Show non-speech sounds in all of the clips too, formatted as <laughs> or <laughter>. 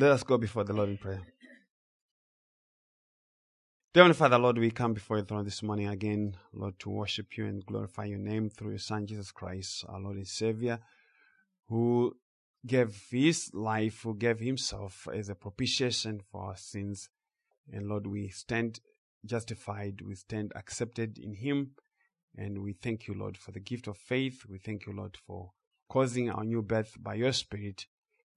Let us go before the Lord in prayer. Heavenly Father, Lord, we come before your throne this morning again, Lord, to worship you and glorify your name through your Son, Jesus Christ, our Lord and Savior, who gave his life, who gave himself as a propitiation for our sins. And Lord, we stand justified, we stand accepted in him. And we thank you, Lord, for the gift of faith. We thank you, Lord, for causing our new birth by your Spirit,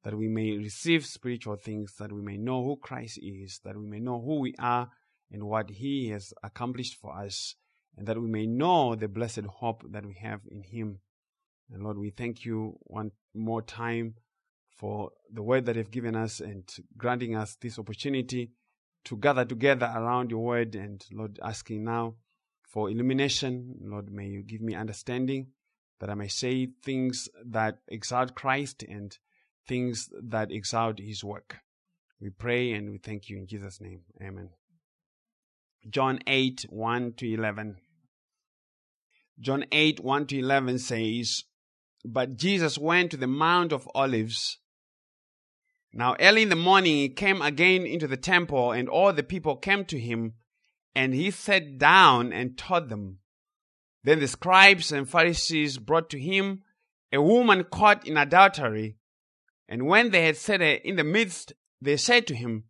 that we may receive spiritual things, that we may know who Christ is, that we may know who we are and what he has accomplished for us, and that we may know the blessed hope that we have in him. And Lord, we thank you one more time for the word that you've given us and granting us this opportunity to gather together around your word. And Lord, asking now for illumination. Lord, may you give me understanding that I may say things that exalt Christ and things that exalt his work. We pray and we thank you in Jesus' name. Amen. John 8 1 to 11. John 8 1 to 11 says, But Jesus went to the Mount of Olives. Now early in the morning he came again into the temple, and all the people came to him, and he sat down and taught them. Then the scribes and Pharisees brought to him a woman caught in adultery. And when they had set in the midst, they said to him,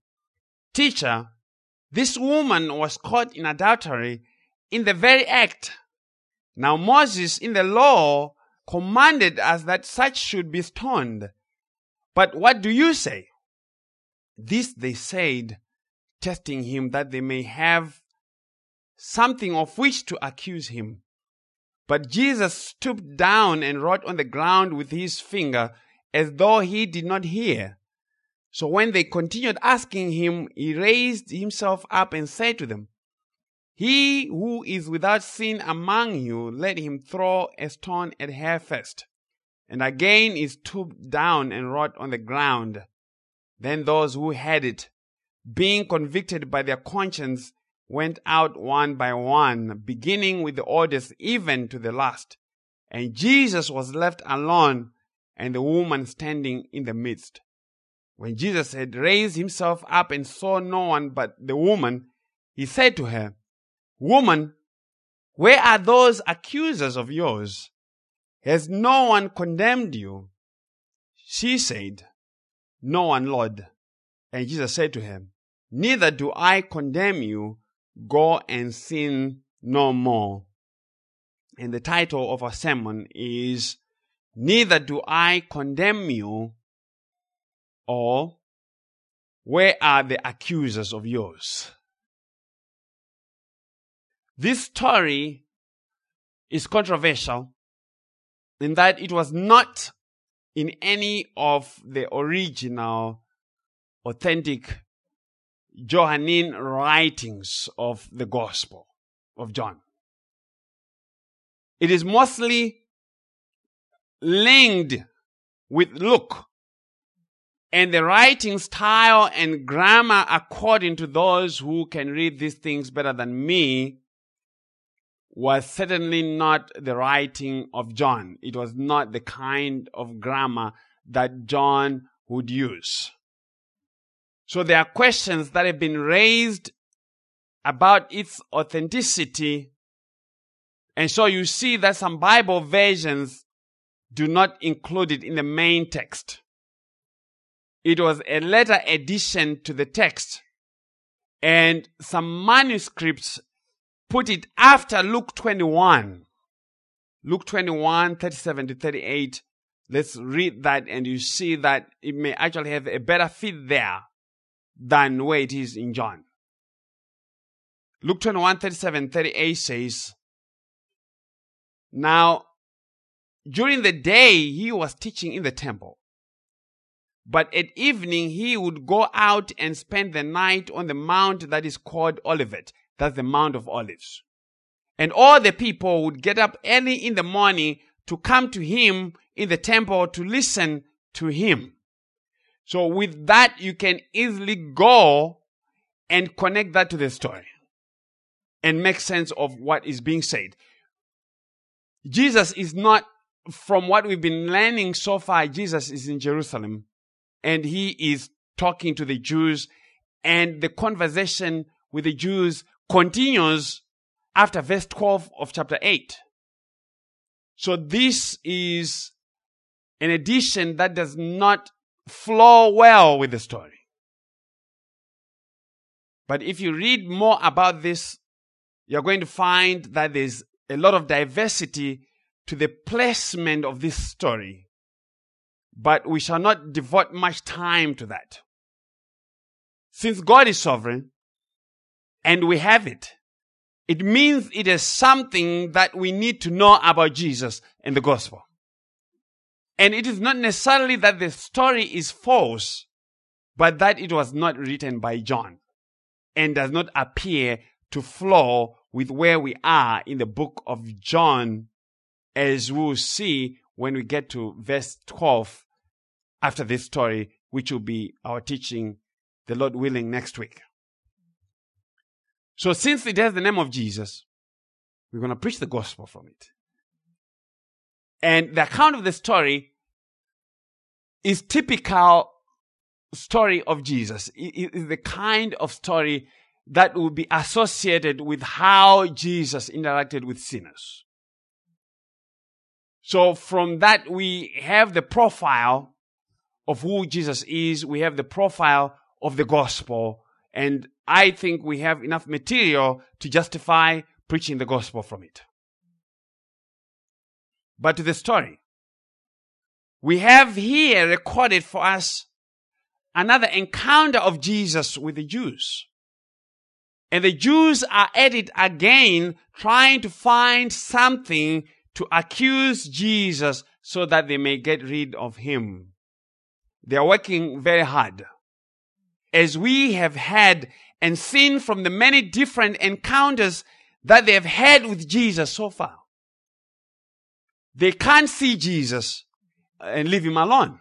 Teacher, this woman was caught in adultery in the very act. Now Moses in the law commanded us that such should be stoned. But what do you say? This they said, testing him that they may have something of which to accuse him. But Jesus stooped down and wrote on the ground with his finger as though he did not hear. So when they continued asking him, he raised himself up and said to them, He who is without sin among you, let him throw a stone at her first. And again he stooped down and wrote on the ground. Then those who had it, being convicted by their conscience, went out one by one, beginning with the oldest even to the last. And Jesus was left alone, and the woman standing in the midst. When Jesus had raised himself up and saw no one but the woman, he said to her, Woman, where are those accusers of yours? Has no one condemned you? She said, No one, Lord. And Jesus said to her, Neither do I condemn you. Go and sin no more. And the title of our sermon is, Neither do I condemn you or where are the accusers of yours? This story is controversial in that it was not in any of the original authentic Johannine writings of the Gospel of John. It is mostly linked with Luke and the writing style and grammar according to those who can read these things better than me was certainly not the writing of John. It was not the kind of grammar that John would use. So there are questions that have been raised about its authenticity. And so you see that some Bible versions do not include it in the main text. It was a later addition to the text. And some manuscripts put it after Luke 21. Luke 21, 37 to 38. Let's read that and you see that it may actually have a better fit there than where it is in John. Luke 21, 37, 38 says, Now, during the day he was teaching in the temple. But at evening he would go out and spend the night on the mount that is called Olivet. That's the Mount of Olives. And all the people would get up early in the morning to come to him in the temple to listen to him. So with that, you can easily go and connect that to the story and make sense of what is being said. Jesus is not, from what we've been learning so far, Jesus is in Jerusalem and he is talking to the Jews, and the conversation with the Jews continues after verse 12 of chapter 8. So this is an addition that does not flow well with the story. But if you read more about this, you're going to find that there's a lot of diversity to the placement of this story. But we shall not devote much time to that. Since God is sovereign and we have it, it means it is something that we need to know about Jesus and the gospel. And it is not necessarily that the story is false, but that it was not written by John and does not appear to flow with where we are in the book of John, as we'll see when we get to verse 12 after this story, which will be our teaching, the Lord willing, next week. So, since it has the name of Jesus, we're going to preach the gospel from it. And the account of the story is typical story of Jesus. It is the kind of story that will be associated with how Jesus interacted with sinners. So from that, we have the profile of who Jesus is. We have the profile of the gospel. And I think we have enough material to justify preaching the gospel from it. But to the story. We have here recorded for us another encounter of Jesus with the Jews. And the Jews are at it again, trying to find something to accuse Jesus so that they may get rid of him. They are working very hard. As we have had and seen from the many different encounters that they have had with Jesus so far. They can't see Jesus and leave him alone.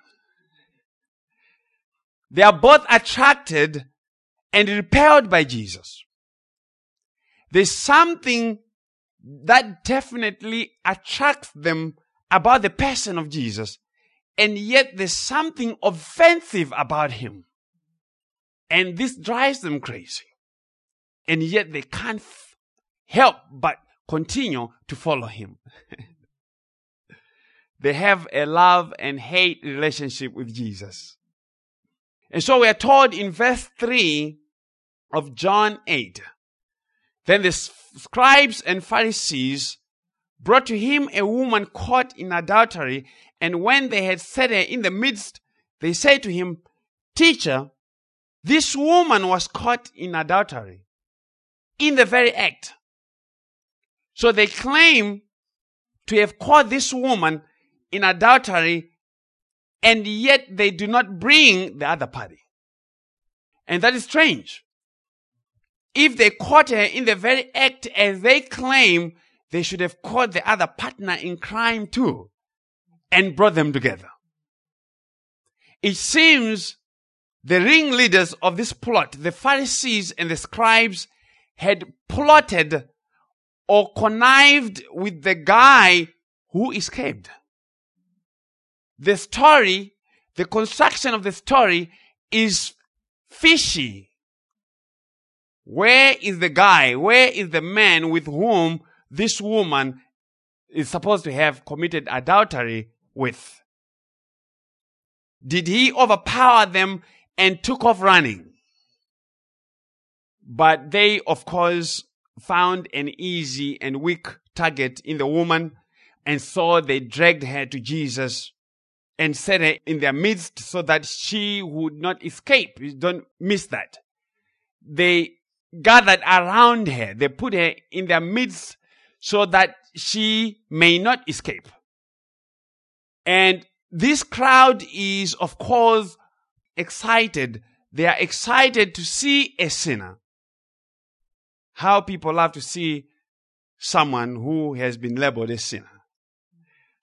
They are both attracted and repelled by Jesus. There's something that definitely attracts them about the person of Jesus. And yet there's something offensive about him. And this drives them crazy. And yet they can't help but continue to follow him. <laughs> they have a love and hate relationship with Jesus. And so we are told in verse 3 of John 8 then the scribes and Pharisees brought to him a woman caught in adultery, and when they had set her in the midst, they said to him, Teacher, this woman was caught in adultery, in the very act. So they claim to have caught this woman in adultery, and yet they do not bring the other party. And that is strange. If they caught her in the very act as they claim, they should have caught the other partner in crime too and brought them together. It seems the ringleaders of this plot, the Pharisees and the scribes, had plotted or connived with the guy who escaped. The story, the construction of the story is fishy where is the guy? Where is the man with whom this woman is supposed to have committed adultery with? Did he overpower them and took off running? But they, of course, found an easy and weak target in the woman, and so they dragged her to Jesus and set her in their midst so that she would not escape. Don't miss that. They gathered around her. They put her in their midst so that she may not escape. And this crowd is, of course, excited. They are excited to see a sinner. How people love to see someone who has been labeled a sinner.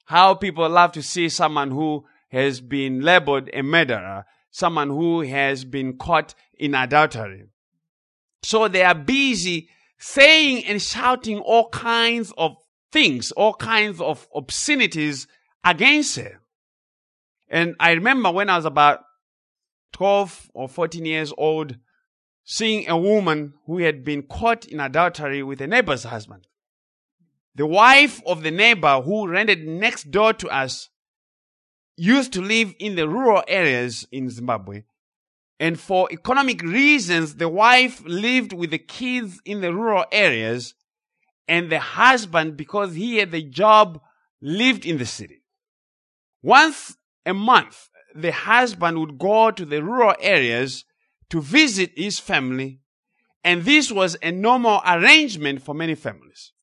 How people love to see someone who has been labeled a murderer, someone who has been caught in adultery. So they are busy saying and shouting all kinds of things, all kinds of obscenities against her. And I remember when I was about 12 or 14 years old seeing a woman who had been caught in adultery with a neighbor's husband. The wife of the neighbor who rented next door to us used to live in the rural areas in Zimbabwe. And for economic reasons, the wife lived with the kids in the rural areas and the husband, because he had the job, lived in the city. Once a month, the husband would go to the rural areas to visit his family, and this was a normal arrangement for many families.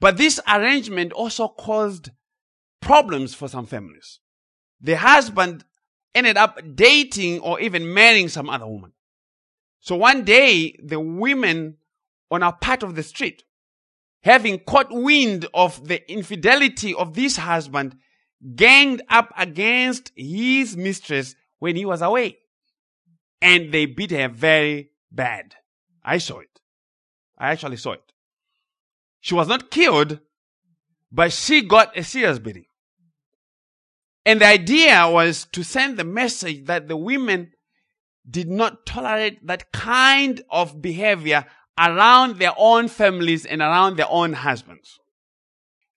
But this arrangement also caused problems for some families. The husband ended up dating or even marrying some other woman. So one day, the women on a part of the street, having caught wind of the infidelity of this husband, ganged up against his mistress when he was away. And they beat her very bad. I saw it. I actually saw it. She was not killed, but she got a serious beating. And the idea was to send the message that the women did not tolerate that kind of behavior around their own families and around their own husbands.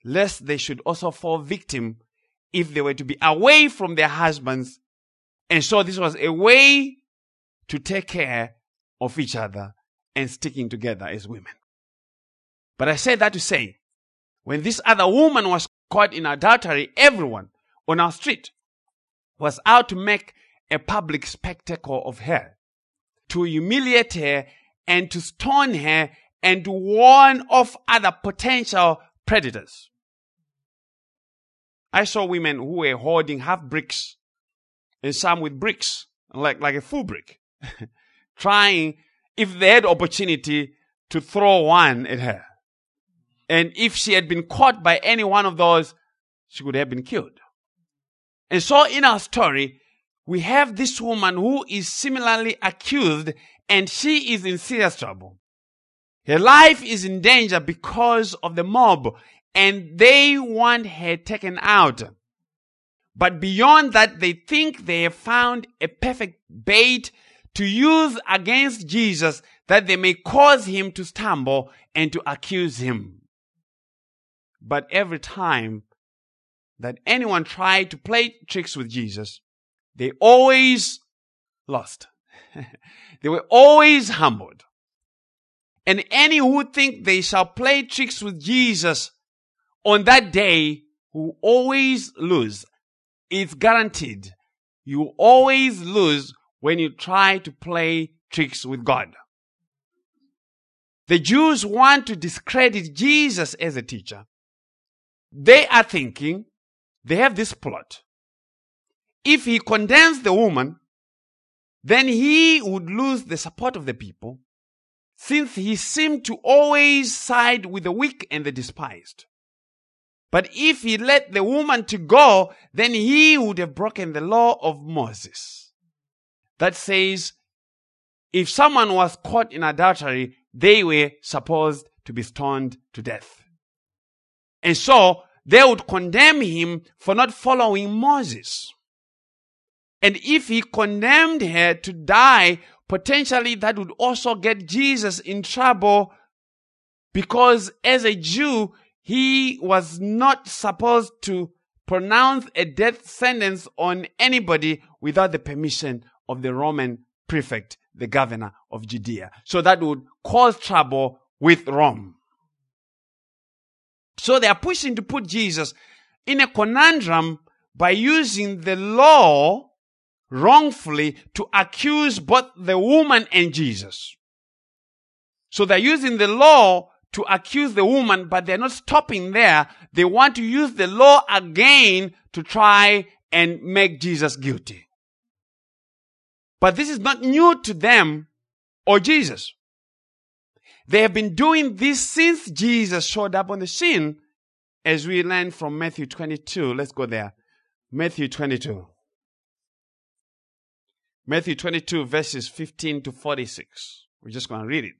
Lest they should also fall victim if they were to be away from their husbands. And so this was a way to take care of each other and sticking together as women. But I say that to say, when this other woman was caught in adultery, everyone on our street was out to make a public spectacle of her, to humiliate her and to stone her and to warn off other potential predators. I saw women who were holding half bricks and some with bricks, like, like a full brick, <laughs> trying, if they had opportunity, to throw one at her. And if she had been caught by any one of those, she would have been killed. And so in our story, we have this woman who is similarly accused and she is in serious trouble. Her life is in danger because of the mob and they want her taken out. But beyond that, they think they have found a perfect bait to use against Jesus that they may cause him to stumble and to accuse him. But every time that anyone tried to play tricks with Jesus, they always lost. <laughs> they were always humbled. And any who think they shall play tricks with Jesus on that day will always lose. It's guaranteed. You always lose when you try to play tricks with God. The Jews want to discredit Jesus as a teacher. They are thinking they have this plot. If he condemns the woman, then he would lose the support of the people, since he seemed to always side with the weak and the despised. But if he let the woman to go, then he would have broken the law of Moses. That says, if someone was caught in adultery, they were supposed to be stoned to death. And so they would condemn him for not following Moses. And if he condemned her to die, potentially that would also get Jesus in trouble because as a Jew, he was not supposed to pronounce a death sentence on anybody without the permission of the Roman prefect, the governor of Judea. So that would cause trouble with Rome. So they are pushing to put Jesus in a conundrum by using the law wrongfully to accuse both the woman and Jesus. So they're using the law to accuse the woman, but they're not stopping there. They want to use the law again to try and make Jesus guilty. But this is not new to them or Jesus. They have been doing this since Jesus showed up on the scene, as we learn from Matthew 22. Let's go there. Matthew 22. Matthew 22, verses 15 to 46. We're just going to read it.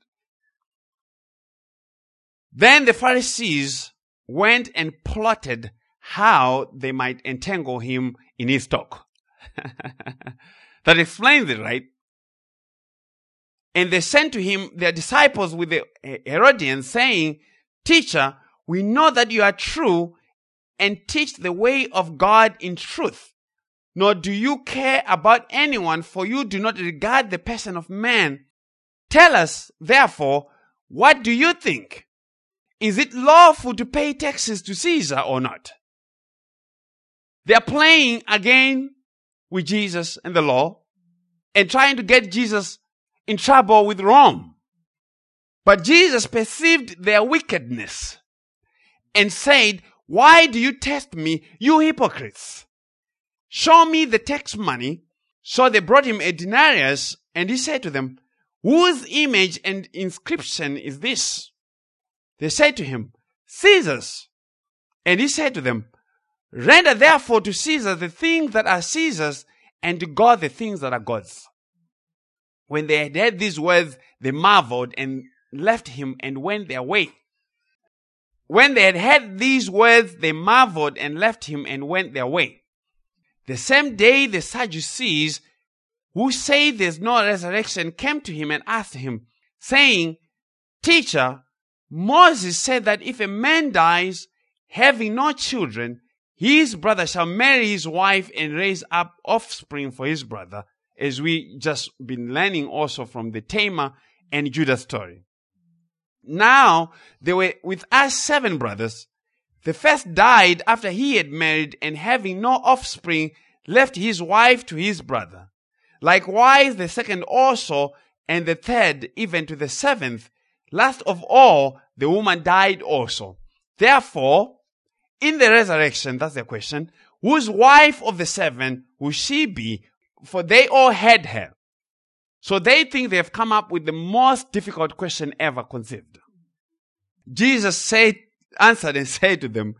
Then the Pharisees went and plotted how they might entangle him in his talk. <laughs> that explains it, right? And they sent to him their disciples with the Herodians saying, Teacher, we know that you are true and teach the way of God in truth. Nor do you care about anyone, for you do not regard the person of man. Tell us, therefore, what do you think? Is it lawful to pay taxes to Caesar or not? They are playing again with Jesus and the law and trying to get Jesus in trouble with Rome. But Jesus perceived their wickedness and said, Why do you test me, you hypocrites? Show me the tax money. So they brought him a denarius, and he said to them, Whose image and inscription is this? They said to him, Caesar's. And he said to them, Render therefore to Caesar the things that are Caesar's, and to God the things that are God's. When they had heard these words, they marveled and left him and went their way. When they had heard these words, they marveled and left him and went their way. The same day, the Sadducees, who say there's no resurrection, came to him and asked him, saying, Teacher, Moses said that if a man dies having no children, his brother shall marry his wife and raise up offspring for his brother as we just been learning also from the Tamar and Judah story. Now, there were with us seven brothers. The first died after he had married and having no offspring left his wife to his brother. Likewise, the second also and the third even to the seventh. Last of all, the woman died also. Therefore, in the resurrection, that's the question, whose wife of the seven will she be for they all had her. So they think they have come up with the most difficult question ever conceived. Jesus said, answered and said to them,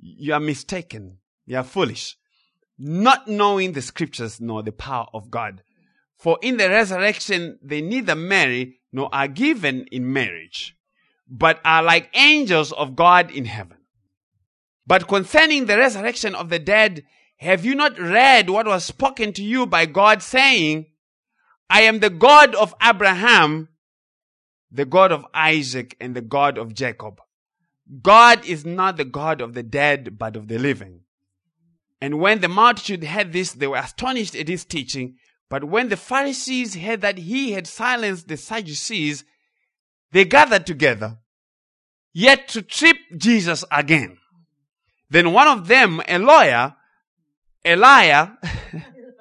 you are mistaken. You are foolish, not knowing the scriptures nor the power of God. For in the resurrection, they neither marry nor are given in marriage, but are like angels of God in heaven. But concerning the resurrection of the dead, have you not read what was spoken to you by God saying, I am the God of Abraham, the God of Isaac, and the God of Jacob. God is not the God of the dead, but of the living. And when the multitude heard this, they were astonished at his teaching. But when the Pharisees heard that he had silenced the Sadducees, they gathered together, yet to trip Jesus again. Then one of them, a lawyer, Elijah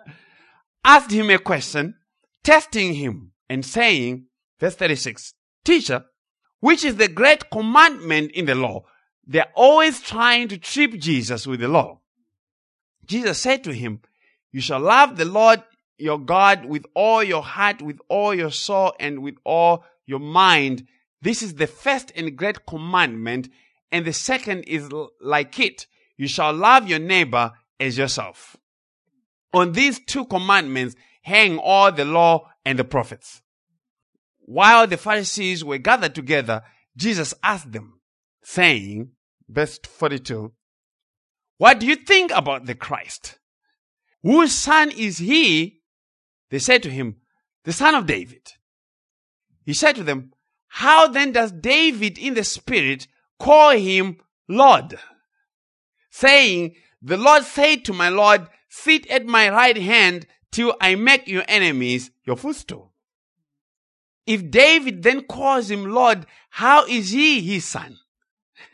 <laughs> asked him a question, testing him and saying, verse 36, Teacher, which is the great commandment in the law? They're always trying to trip Jesus with the law. Jesus said to him, You shall love the Lord your God with all your heart, with all your soul, and with all your mind. This is the first and great commandment. And the second is like it. You shall love your neighbor as yourself. On these two commandments hang all the law and the prophets. While the Pharisees were gathered together, Jesus asked them, saying, verse 42, What do you think about the Christ? Whose son is he? They said to him, The son of David. He said to them, How then does David in the Spirit call him Lord? Saying, the Lord said to my Lord, Sit at my right hand till I make your enemies your footstool. If David then calls him Lord, how is he his son?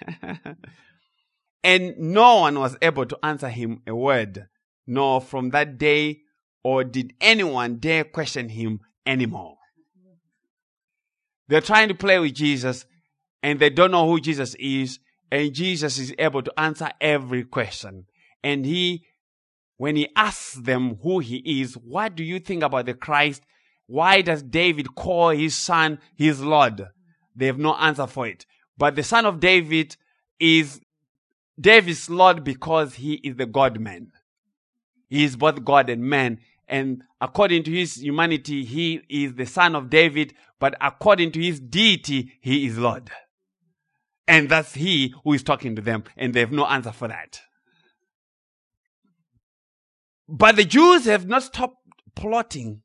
<laughs> and no one was able to answer him a word, nor from that day or did anyone dare question him anymore. They're trying to play with Jesus and they don't know who Jesus is, and Jesus is able to answer every question. And he, when he asks them who he is, what do you think about the Christ? Why does David call his son his Lord? They have no answer for it. But the son of David is David's Lord because he is the God man. He is both God and man. And according to his humanity, he is the son of David, but according to his deity, he is Lord. And that's he who is talking to them, and they have no answer for that. But the Jews have not stopped plotting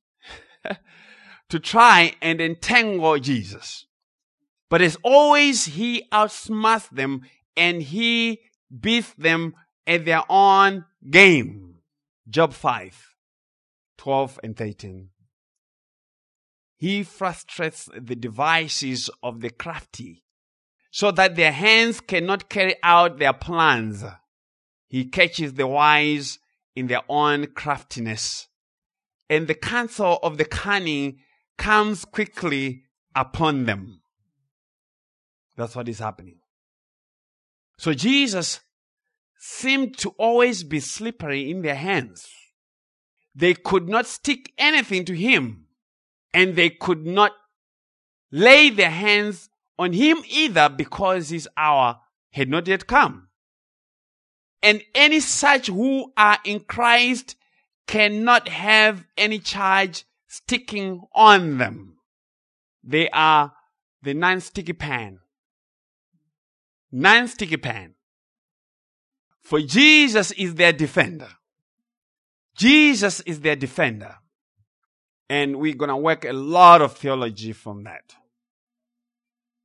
<laughs> to try and entangle Jesus. But as always, he outsmarts them and he beats them at their own game. Job 5, 12 and 13. He frustrates the devices of the crafty so that their hands cannot carry out their plans. He catches the wise in their own craftiness and the counsel of the cunning comes quickly upon them. That's what is happening. So Jesus seemed to always be slippery in their hands. They could not stick anything to him, and they could not lay their hands on him either because his hour had not yet come. And any such who are in Christ cannot have any charge sticking on them. They are the non-sticky pan. Non-sticky pan. For Jesus is their defender. Jesus is their defender. And we're gonna work a lot of theology from that.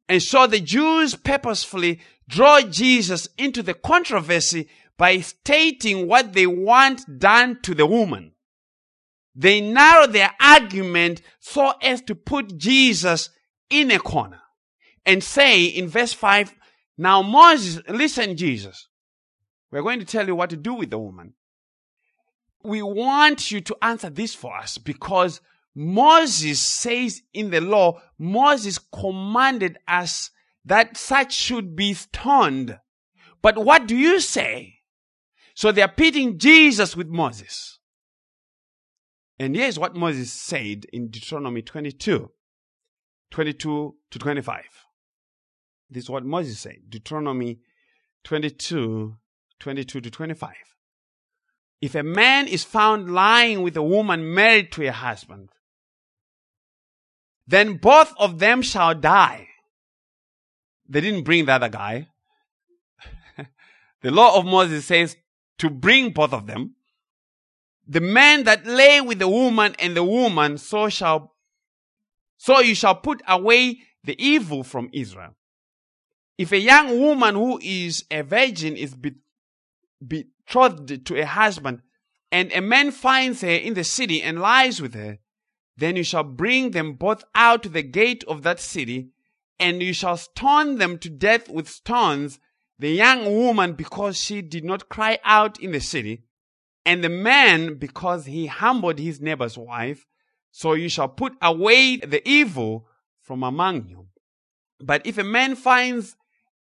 And so the Jews purposefully draw Jesus into the controversy by stating what they want done to the woman. They narrow their argument so as to put Jesus in a corner and say in verse 5, now Moses, listen Jesus, we're going to tell you what to do with the woman. We want you to answer this for us because Moses says in the law, Moses commanded us that such should be stoned. But what do you say? So they are pitting Jesus with Moses. And here's what Moses said in Deuteronomy 22, 22 to 25. This is what Moses said. Deuteronomy 22, 22 to 25. If a man is found lying with a woman married to a husband, then both of them shall die. They didn't bring the other guy. <laughs> the law of Moses says to bring both of them. The man that lay with the woman and the woman, so shall, so you shall put away the evil from Israel. If a young woman who is a virgin is betrothed to a husband, and a man finds her in the city and lies with her, then you shall bring them both out to the gate of that city, and you shall stone them to death with stones, the young woman because she did not cry out in the city, and the man because he humbled his neighbor's wife. So you shall put away the evil from among you. But if a man finds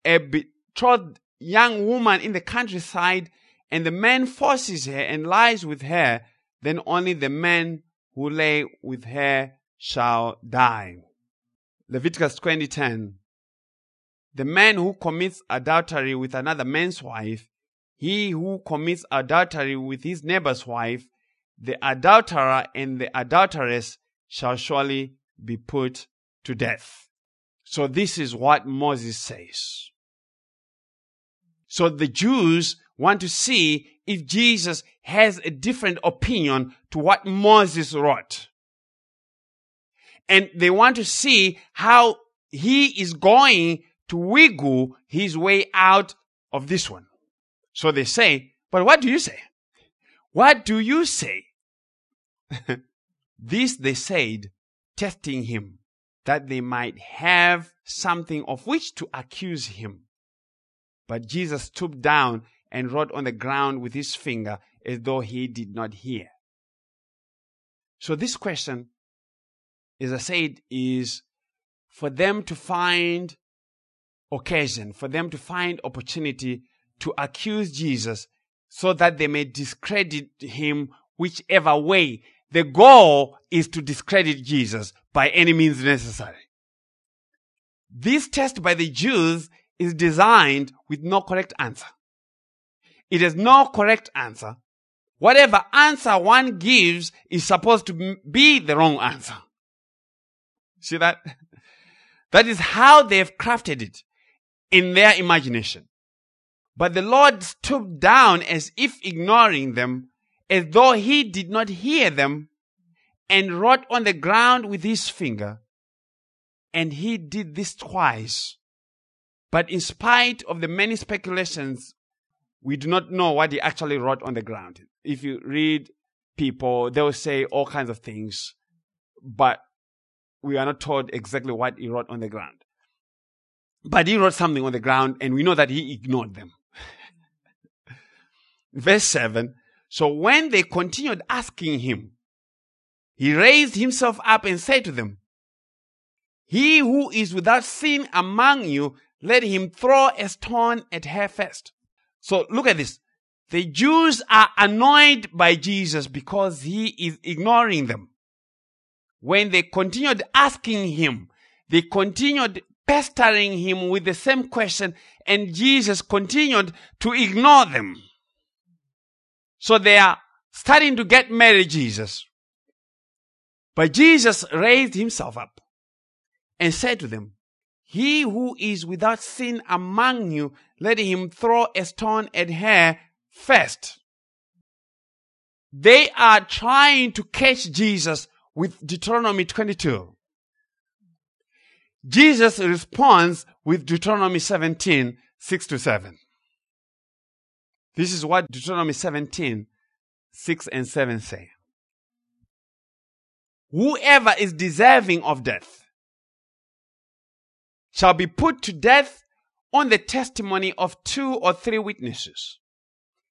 a betrothed young woman in the countryside, and the man forces her and lies with her, then only the man who lay with her shall die. Leviticus 20:10 The man who commits adultery with another man's wife, he who commits adultery with his neighbor's wife, the adulterer and the adulteress shall surely be put to death. So this is what Moses says. So the Jews want to see if Jesus has a different opinion to what Moses wrote. And they want to see how he is going to wiggle his way out of this one. So they say, but what do you say? What do you say? <laughs> this they said, testing him, that they might have something of which to accuse him. But Jesus stooped down and wrote on the ground with his finger as though he did not hear. So this question, as I said, is for them to find occasion, for them to find opportunity to accuse Jesus so that they may discredit him whichever way. The goal is to discredit Jesus by any means necessary. This test by the Jews is designed with no correct answer. It has no correct answer. Whatever answer one gives is supposed to be the wrong answer. See that? <laughs> That is how they've crafted it in their imagination. But the Lord stooped down as if ignoring them, as though he did not hear them, and wrote on the ground with his finger. And he did this twice. But in spite of the many speculations, we do not know what he actually wrote on the ground. If you read people, they will say all kinds of things, but we are not told exactly what he wrote on the ground. But he wrote something on the ground, and we know that he ignored them. Verse 7 So when they continued asking him, he raised himself up and said to them, He who is without sin among you, let him throw a stone at her first. So look at this. The Jews are annoyed by Jesus because he is ignoring them. When they continued asking him, they continued pestering him with the same question, and Jesus continued to ignore them. So they are starting to get mad at Jesus. But Jesus raised himself up and said to them, He who is without sin among you, let him throw a stone at her first. They are trying to catch Jesus with Deuteronomy 22. Jesus responds with Deuteronomy 17, 6 to 7. This is what Deuteronomy 17, 6 and 7 say. Whoever is deserving of death shall be put to death on the testimony of two or three witnesses.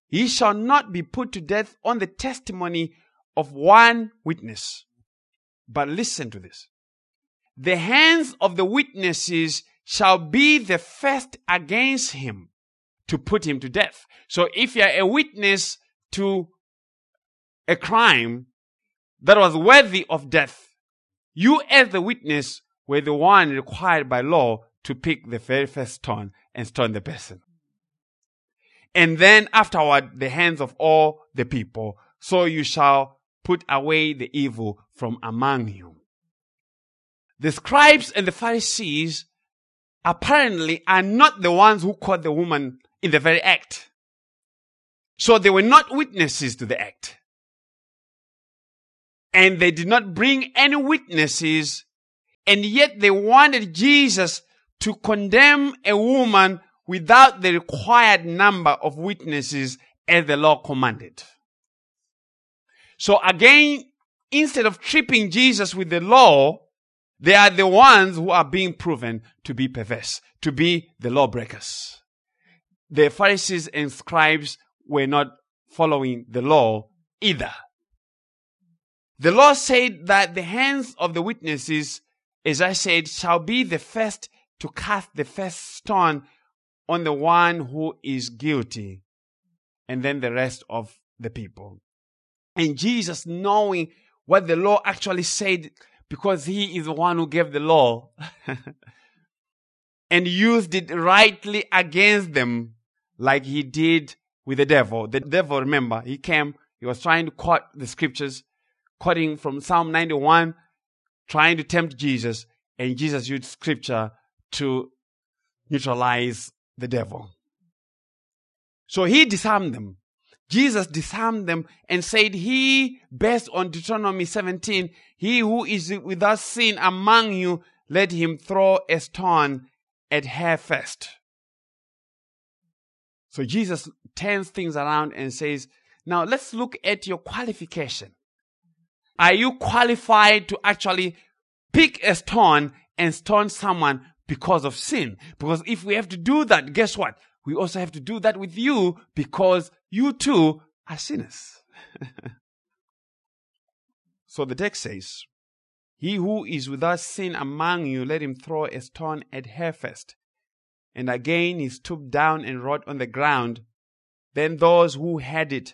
He shall not be put to death on the testimony of one witness. But listen to this. The hands of the witnesses shall be the first against him to put him to death. So if you're a witness to a crime that was worthy of death, you as the witness were the one required by law to pick the very first stone and stone the person. And then afterward, the hands of all the people. So you shall put away the evil from among you. The scribes and the Pharisees apparently are not the ones who caught the woman in the very act. So they were not witnesses to the act. And they did not bring any witnesses, and yet they wanted Jesus to condemn a woman without the required number of witnesses as the law commanded. So again, instead of tripping Jesus with the law, they are the ones who are being proven to be perverse, to be the lawbreakers. The Pharisees and scribes were not following the law either. The law said that the hands of the witnesses, as I said, shall be the first to cast the first stone on the one who is guilty, and then the rest of the people. And Jesus, knowing what the law actually said, because he is the one who gave the law <laughs> and used it rightly against them like he did with the devil. The devil, remember, he came, he was trying to quote the scriptures, quoting from Psalm 91, trying to tempt Jesus, and Jesus used scripture to neutralize the devil. So he disarmed them. Jesus disarmed them and said, He, based on Deuteronomy 17, he who is without sin among you, let him throw a stone at her first. So Jesus turns things around and says, Now let's look at your qualification. Are you qualified to actually pick a stone and stone someone because of sin? Because if we have to do that, guess what? We also have to do that with you because you too are sinners. <laughs> so the text says, He who is without sin among you, let him throw a stone at her first. And again he stooped down and wrote on the ground. Then those who had it,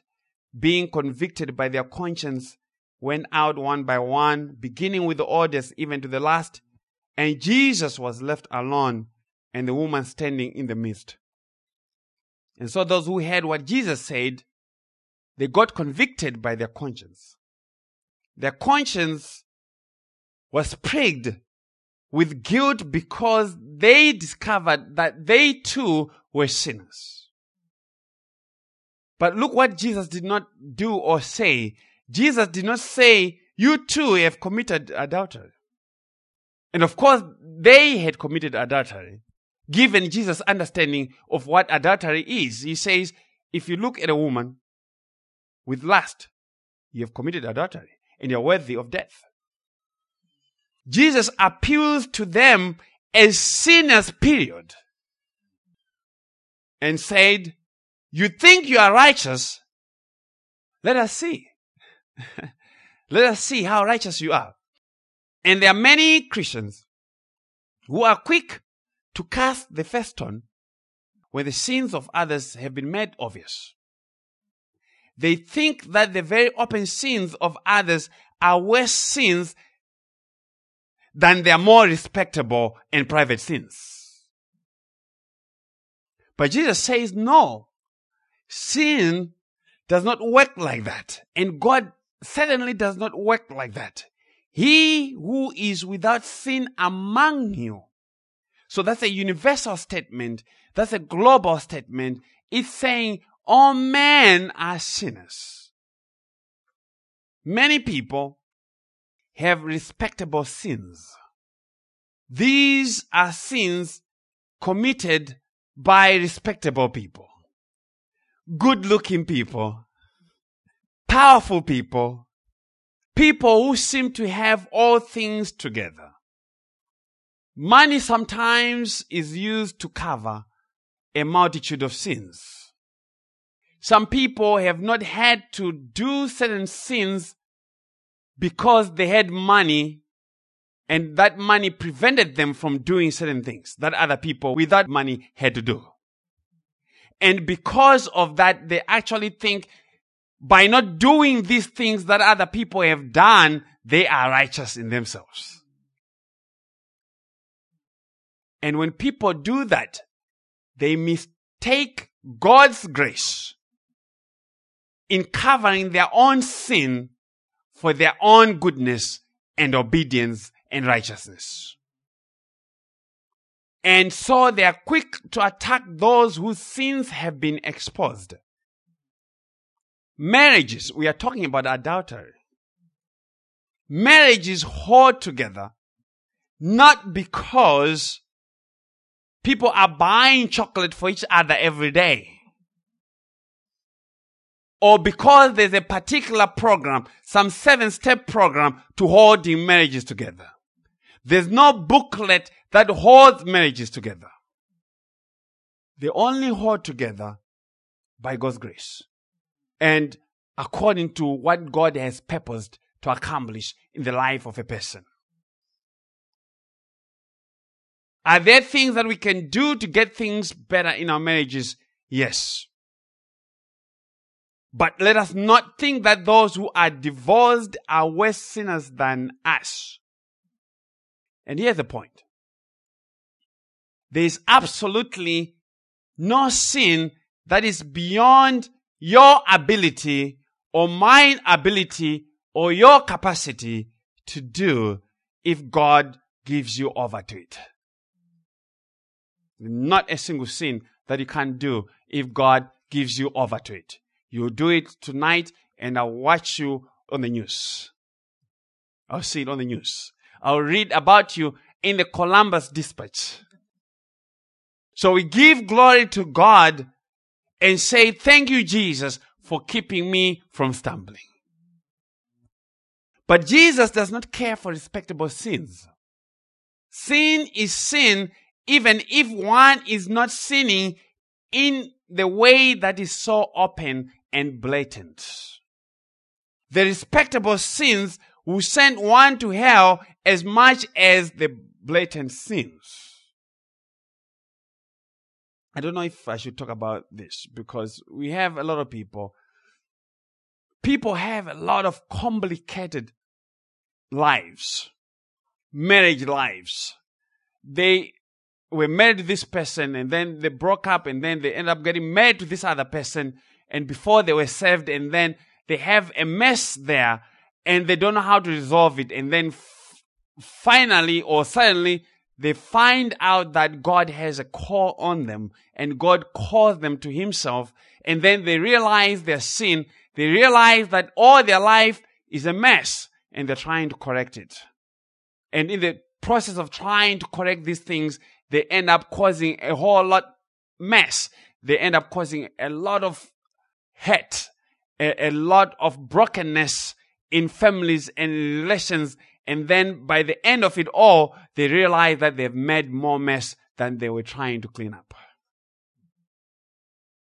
being convicted by their conscience, went out one by one, beginning with the oldest even to the last. And Jesus was left alone, and the woman standing in the midst. And so those who heard what Jesus said, they got convicted by their conscience. Their conscience was plagued with guilt because they discovered that they too were sinners. But look what Jesus did not do or say. Jesus did not say you too have committed adultery. And of course, they had committed adultery. Given Jesus' understanding of what adultery is, he says, if you look at a woman with lust, you have committed adultery and you're worthy of death. Jesus appeals to them as sinners, period. And said, You think you are righteous? Let us see. <laughs> Let us see how righteous you are. And there are many Christians who are quick to cast the first stone when the sins of others have been made obvious. They think that the very open sins of others are worse sins than their more respectable and private sins. But Jesus says, no, sin does not work like that. And God certainly does not work like that. He who is without sin among you. So that's a universal statement. That's a global statement. It's saying all men are sinners. Many people have respectable sins. These are sins committed by respectable people, good looking people, powerful people, people who seem to have all things together. Money sometimes is used to cover a multitude of sins. Some people have not had to do certain sins because they had money and that money prevented them from doing certain things that other people without money had to do. And because of that, they actually think by not doing these things that other people have done, they are righteous in themselves. And when people do that, they mistake God's grace in covering their own sin for their own goodness and obedience and righteousness. And so they are quick to attack those whose sins have been exposed. Marriages, we are talking about adultery. Marriages hold together not because people are buying chocolate for each other every day or because there's a particular program, some seven step program to holding marriages together. There's no booklet that holds marriages together. They only hold together by God's grace and according to what God has purposed to accomplish in the life of a person. Are there things that we can do to get things better in our marriages? Yes. But let us not think that those who are divorced are worse sinners than us. And here's the point. There is absolutely no sin that is beyond your ability or my ability or your capacity to do if God gives you over to it. Not a single sin that you can't do if God gives you over to it. You'll do it tonight, and I'll watch you on the news. I'll see it on the news. I'll read about you in the Columbus Dispatch. So we give glory to God and say, Thank you, Jesus, for keeping me from stumbling. But Jesus does not care for respectable sins. Sin is sin even if one is not sinning in the way that is so open and blatant. The respectable sins will send one to hell as much as the blatant sins. I don't know if I should talk about this because we have a lot of people. People have a lot of complicated lives, marriage lives. They were married this person and then they broke up and then they end up getting married to this other person and before they were saved and then they have a mess there and they don't know how to resolve it. And then f- finally or suddenly they find out that God has a call on them and God calls them to himself. And then they realize their sin. They realize that all their life is a mess and they're trying to correct it. And in the process of trying to correct these things, they end up causing a whole lot mess. They end up causing a lot of hurt, a, a lot of brokenness in families and relations. And then by the end of it all, they realize that they've made more mess than they were trying to clean up.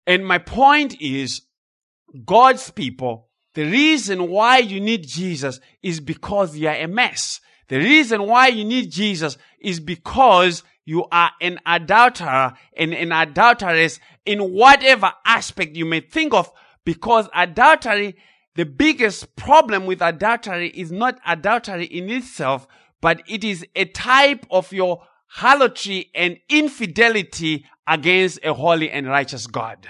And my point is, God's people, the reason why you need Jesus is because you are a mess. The reason why you need Jesus is because you are an adulterer and an adulteress in whatever aspect you may think of because adultery, the biggest problem with adultery is not adultery in itself, but it is a type of your harlotry and infidelity against a holy and righteous God.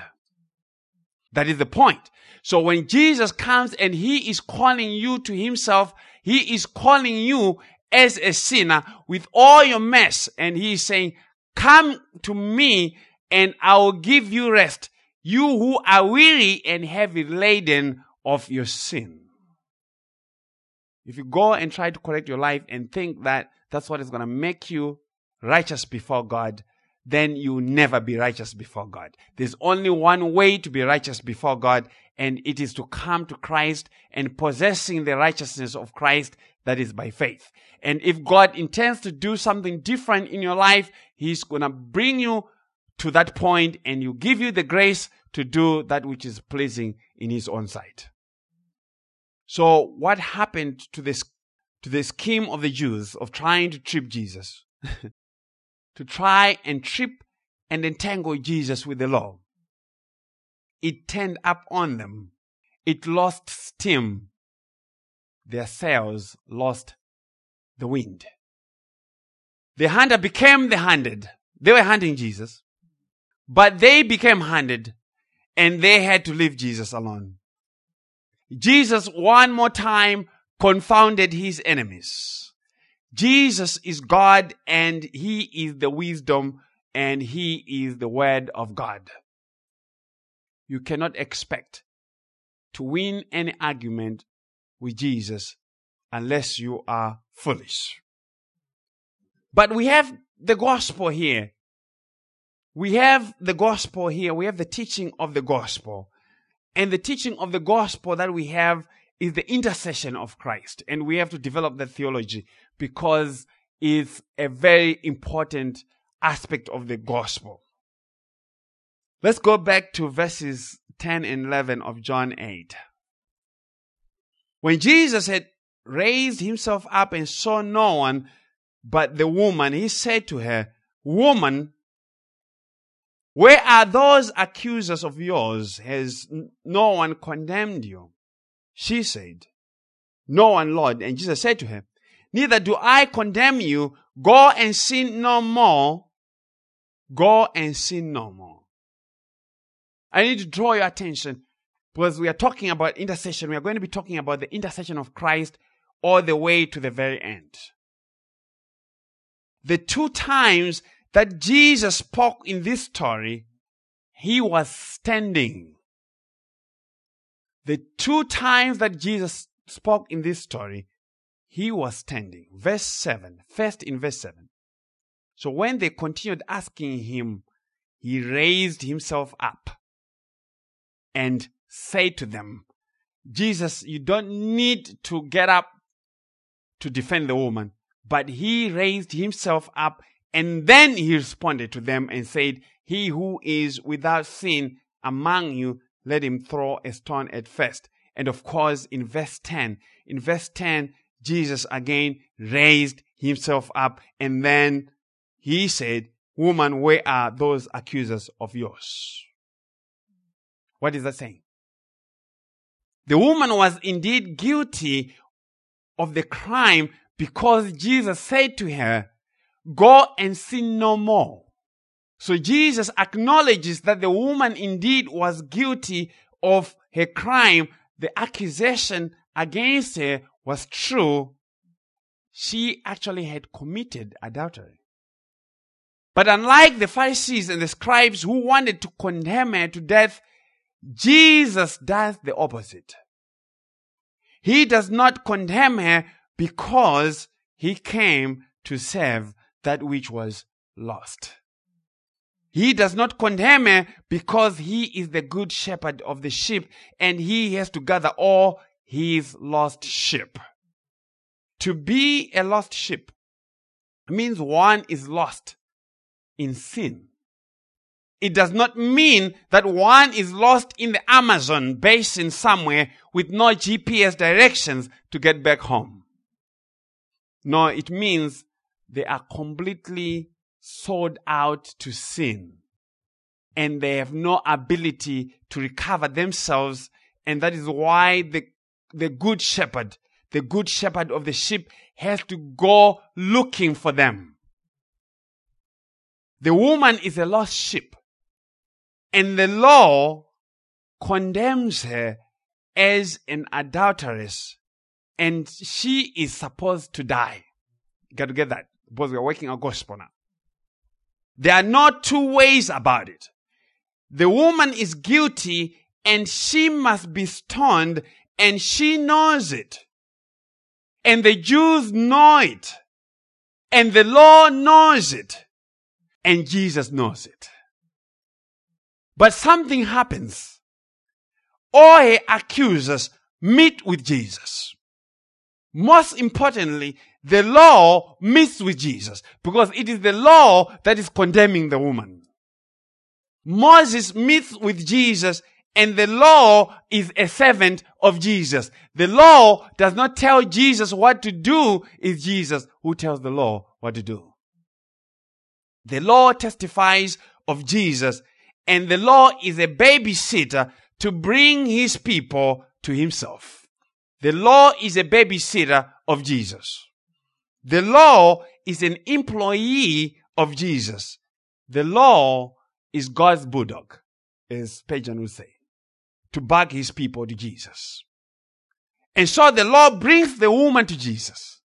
That is the point. So when Jesus comes and he is calling you to himself, he is calling you as a sinner with all your mess and he's saying, come to me and I will give you rest. You who are weary and heavy laden of your sin. If you go and try to correct your life and think that that's what is going to make you righteous before God, then you will never be righteous before God. There's only one way to be righteous before God, and it is to come to Christ and possessing the righteousness of Christ that is by faith. And if God intends to do something different in your life, He's gonna bring you to that point and you give you the grace to do that which is pleasing in His own sight. So what happened to this, to the scheme of the Jews of trying to trip Jesus? <laughs> to try and trip and entangle Jesus with the law. It turned up on them. It lost steam. Their sails lost the wind. The hunter became the hunted. They were hunting Jesus, but they became hunted and they had to leave Jesus alone. Jesus one more time confounded his enemies. Jesus is God and he is the wisdom and he is the word of God. You cannot expect to win any argument with Jesus unless you are foolish. But we have the gospel here. We have the gospel here. We have the teaching of the gospel. And the teaching of the gospel that we have is the intercession of Christ. And we have to develop that theology because it's a very important aspect of the gospel. Let's go back to verses 10 and 11 of John 8. When Jesus had raised himself up and saw no one but the woman, he said to her, Woman, where are those accusers of yours? Has no one condemned you? She said, No one, Lord. And Jesus said to her, Neither do I condemn you. Go and sin no more. Go and sin no more. I need to draw your attention because we are talking about intercession. We are going to be talking about the intercession of Christ all the way to the very end. The two times that Jesus spoke in this story, he was standing. The two times that Jesus spoke in this story, he was standing. Verse 7, first in verse 7. So when they continued asking him, he raised himself up and said to them, Jesus, you don't need to get up to defend the woman. But he raised himself up and then he responded to them and said, He who is without sin among you, let him throw a stone at first. And of course, in verse 10, in verse 10, Jesus again raised himself up and then he said, Woman, where are those accusers of yours? What is that saying? The woman was indeed guilty of the crime because Jesus said to her, Go and sin no more. So Jesus acknowledges that the woman indeed was guilty of her crime. The accusation against her was true. She actually had committed adultery. But unlike the Pharisees and the scribes who wanted to condemn her to death, Jesus does the opposite. He does not condemn her because he came to save that which was lost. He does not condemn her because he is the good shepherd of the sheep and he has to gather all his lost sheep. To be a lost sheep means one is lost in sin. It does not mean that one is lost in the Amazon basin somewhere with no GPS directions to get back home. No, it means they are completely sold out to sin and they have no ability to recover themselves. And that is why the, the good shepherd, the good shepherd of the sheep has to go looking for them. The woman is a lost sheep and the law condemns her as an adulteress and she is supposed to die. You got to get that because we're working a gospel now. There are not two ways about it. The woman is guilty and she must be stoned and she knows it. And the Jews know it. And the law knows it. And Jesus knows it. But something happens. All her accusers meet with Jesus. Most importantly, the law meets with Jesus because it is the law that is condemning the woman. Moses meets with Jesus and the law is a servant of Jesus. The law does not tell Jesus what to do. It's Jesus who tells the law what to do. The law testifies of Jesus and the law is a babysitter to bring his people to himself. The law is a babysitter of Jesus. The law is an employee of Jesus. The law is God's bulldog, as Spurgeon would say, to bag his people to Jesus. And so the law brings the woman to Jesus.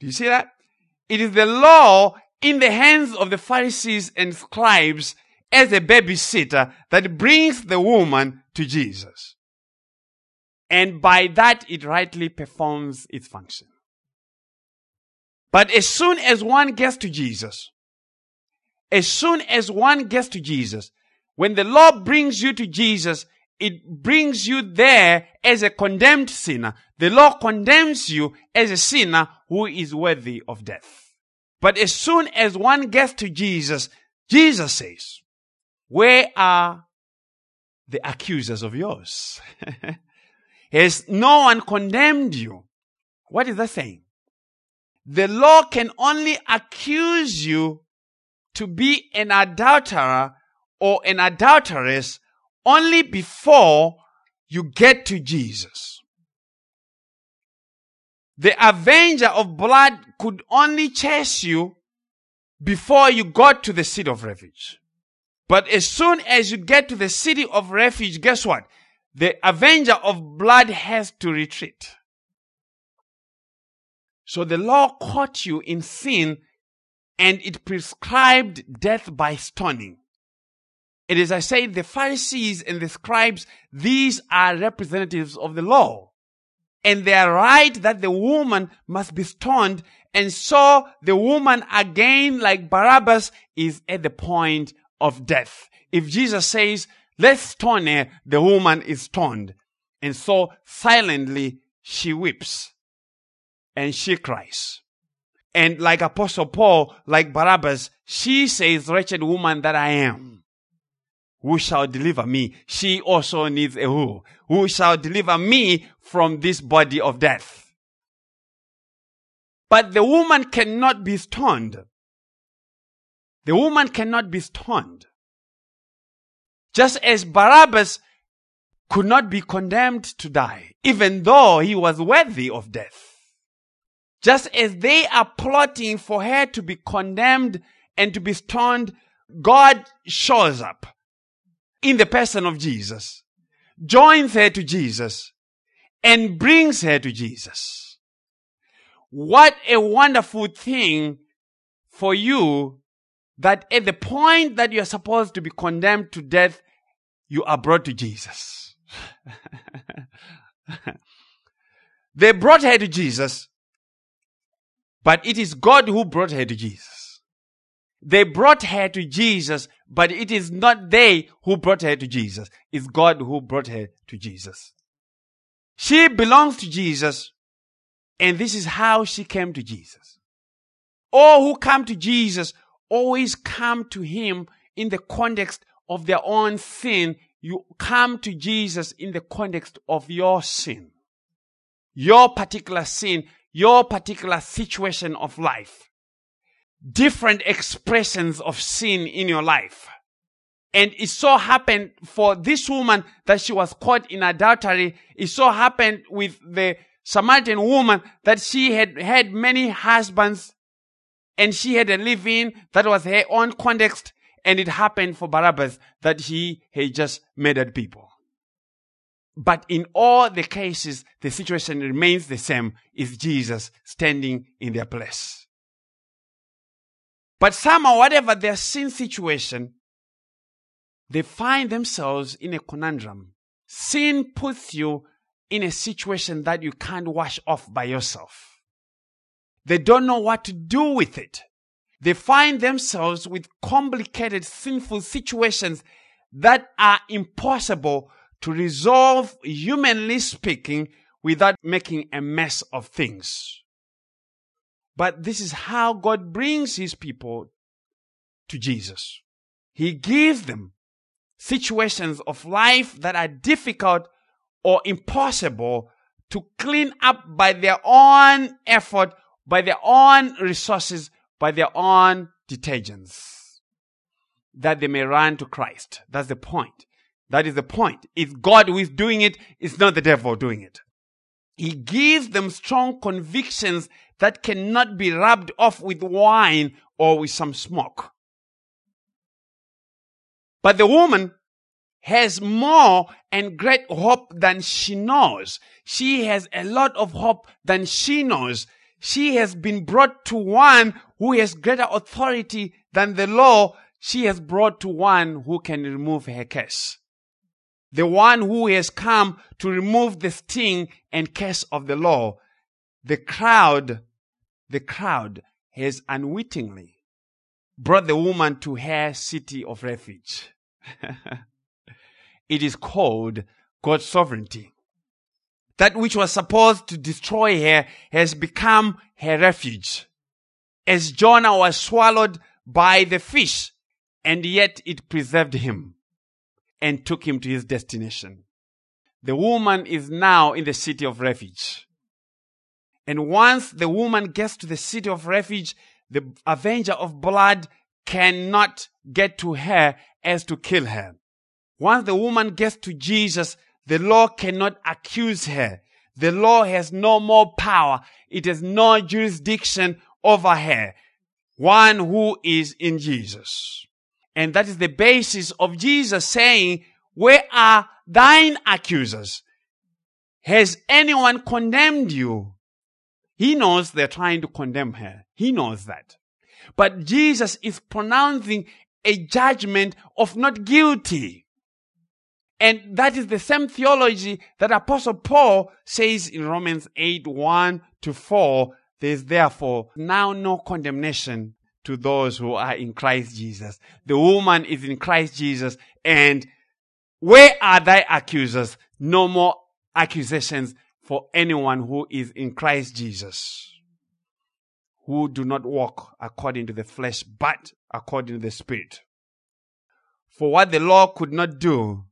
Do you see that? It is the law in the hands of the Pharisees and scribes as a babysitter that brings the woman to Jesus. And by that, it rightly performs its function. But as soon as one gets to Jesus, as soon as one gets to Jesus, when the law brings you to Jesus, it brings you there as a condemned sinner. The law condemns you as a sinner who is worthy of death. But as soon as one gets to Jesus, Jesus says, where are the accusers of yours? <laughs> Has no one condemned you? What is that saying? The law can only accuse you to be an adulterer or an adulteress only before you get to Jesus. The avenger of blood could only chase you before you got to the seat of refuge. But as soon as you get to the city of refuge, guess what? The avenger of blood has to retreat. So the law caught you in sin and it prescribed death by stoning. It is, I say, the Pharisees and the scribes, these are representatives of the law. And they are right that the woman must be stoned. And so the woman again, like Barabbas, is at the point of death. If Jesus says, let's stone her, the woman is stoned. And so silently she weeps and she cries. And like Apostle Paul, like Barabbas, she says, wretched woman that I am. Who shall deliver me? She also needs a who. Who shall deliver me from this body of death? But the woman cannot be stoned the woman cannot be stoned. Just as Barabbas could not be condemned to die, even though he was worthy of death. Just as they are plotting for her to be condemned and to be stoned, God shows up in the person of Jesus, joins her to Jesus, and brings her to Jesus. What a wonderful thing for you that at the point that you're supposed to be condemned to death, you are brought to Jesus. <laughs> They brought her to Jesus, but it is God who brought her to Jesus. They brought her to Jesus, but it is not they who brought her to Jesus. It's God who brought her to Jesus. She belongs to Jesus, and this is how she came to Jesus. All who come to Jesus always come to Him in the context of their own sin. You come to Jesus in the context of your sin. Your particular sin, your particular situation of life. Different expressions of sin in your life. And it so happened for this woman that she was caught in adultery. It so happened with the Samaritan woman that she had had many husbands and she had a living that was her own context. And it happened for Barabbas that he had just murdered people. But in all the cases, the situation remains the same. Is Jesus standing in their place? But somehow, whatever their sin situation, they find themselves in a conundrum. Sin puts you in a situation that you can't wash off by yourself. They don't know what to do with it. They find themselves with complicated sinful situations that are impossible to resolve, humanly speaking, without making a mess of things. But this is how God brings his people to Jesus. He gives them situations of life that are difficult or impossible to clean up by their own effort, by their own resources, by their own detergents. That they may run to Christ. That's the point. That is the point. It's God who is doing it. It's not the devil doing it. He gives them strong convictions that cannot be rubbed off with wine or with some smoke. But the woman has more and great hope than she knows. She has a lot of hope than she knows. She has been brought to one who has greater authority than the law. She has brought to one who can remove her curse. The one who has come to remove the sting and curse of the law. The crowd, the crowd has unwittingly brought the woman to her city of refuge. <laughs> it is called God's sovereignty. That which was supposed to destroy her has become her refuge. As Jonah was swallowed by the fish, and yet it preserved him and took him to his destination. The woman is now in the city of refuge. And once the woman gets to the city of refuge, the avenger of blood cannot get to her as to kill her. Once the woman gets to Jesus, the law cannot accuse her. The law has no more power. It has no jurisdiction over her. One who is in Jesus. And that is the basis of Jesus saying, where are thine accusers? Has anyone condemned you? He knows they're trying to condemn her. He knows that. But Jesus is pronouncing a judgment of not guilty. And that is the same theology that Apostle Paul says in Romans 8 1 to 4. There's therefore now no condemnation to those who are in Christ Jesus. The woman is in Christ Jesus. And where are thy accusers? No more accusations for anyone who is in Christ Jesus, who do not walk according to the flesh, but according to the Spirit. For what the law could not do,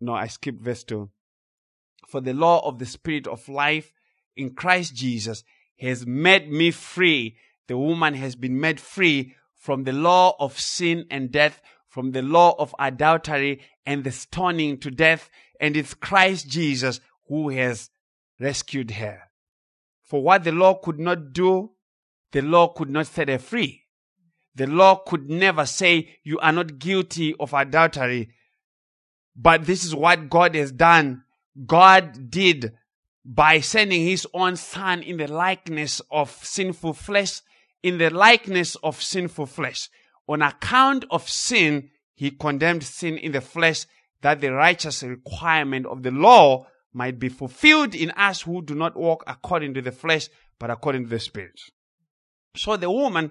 no, I skipped verse 2. For the law of the Spirit of life in Christ Jesus has made me free. The woman has been made free from the law of sin and death, from the law of adultery and the stoning to death. And it's Christ Jesus who has rescued her. For what the law could not do, the law could not set her free. The law could never say you are not guilty of adultery but this is what God has done. God did by sending his own son in the likeness of sinful flesh, in the likeness of sinful flesh. On account of sin, he condemned sin in the flesh that the righteous requirement of the law might be fulfilled in us who do not walk according to the flesh, but according to the Spirit. So the woman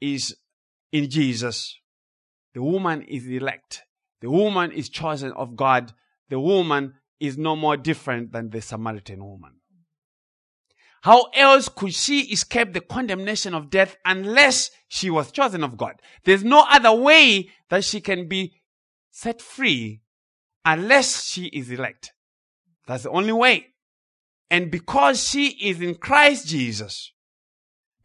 is in Jesus. The woman is elect. The woman is chosen of God. The woman is no more different than the Samaritan woman. How else could she escape the condemnation of death unless she was chosen of God? There's no other way that she can be set free unless she is elect. That's the only way. And because she is in Christ Jesus,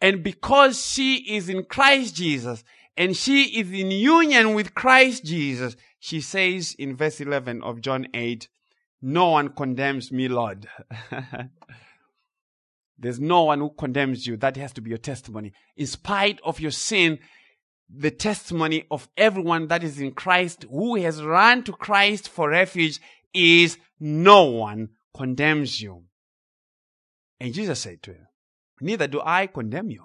and because she is in Christ Jesus, and she is in union with Christ Jesus, she says in verse 11 of John 8, No one condemns me, Lord. <laughs> There's no one who condemns you. That has to be your testimony. In spite of your sin, the testimony of everyone that is in Christ, who has run to Christ for refuge, is no one condemns you. And Jesus said to him, Neither do I condemn you.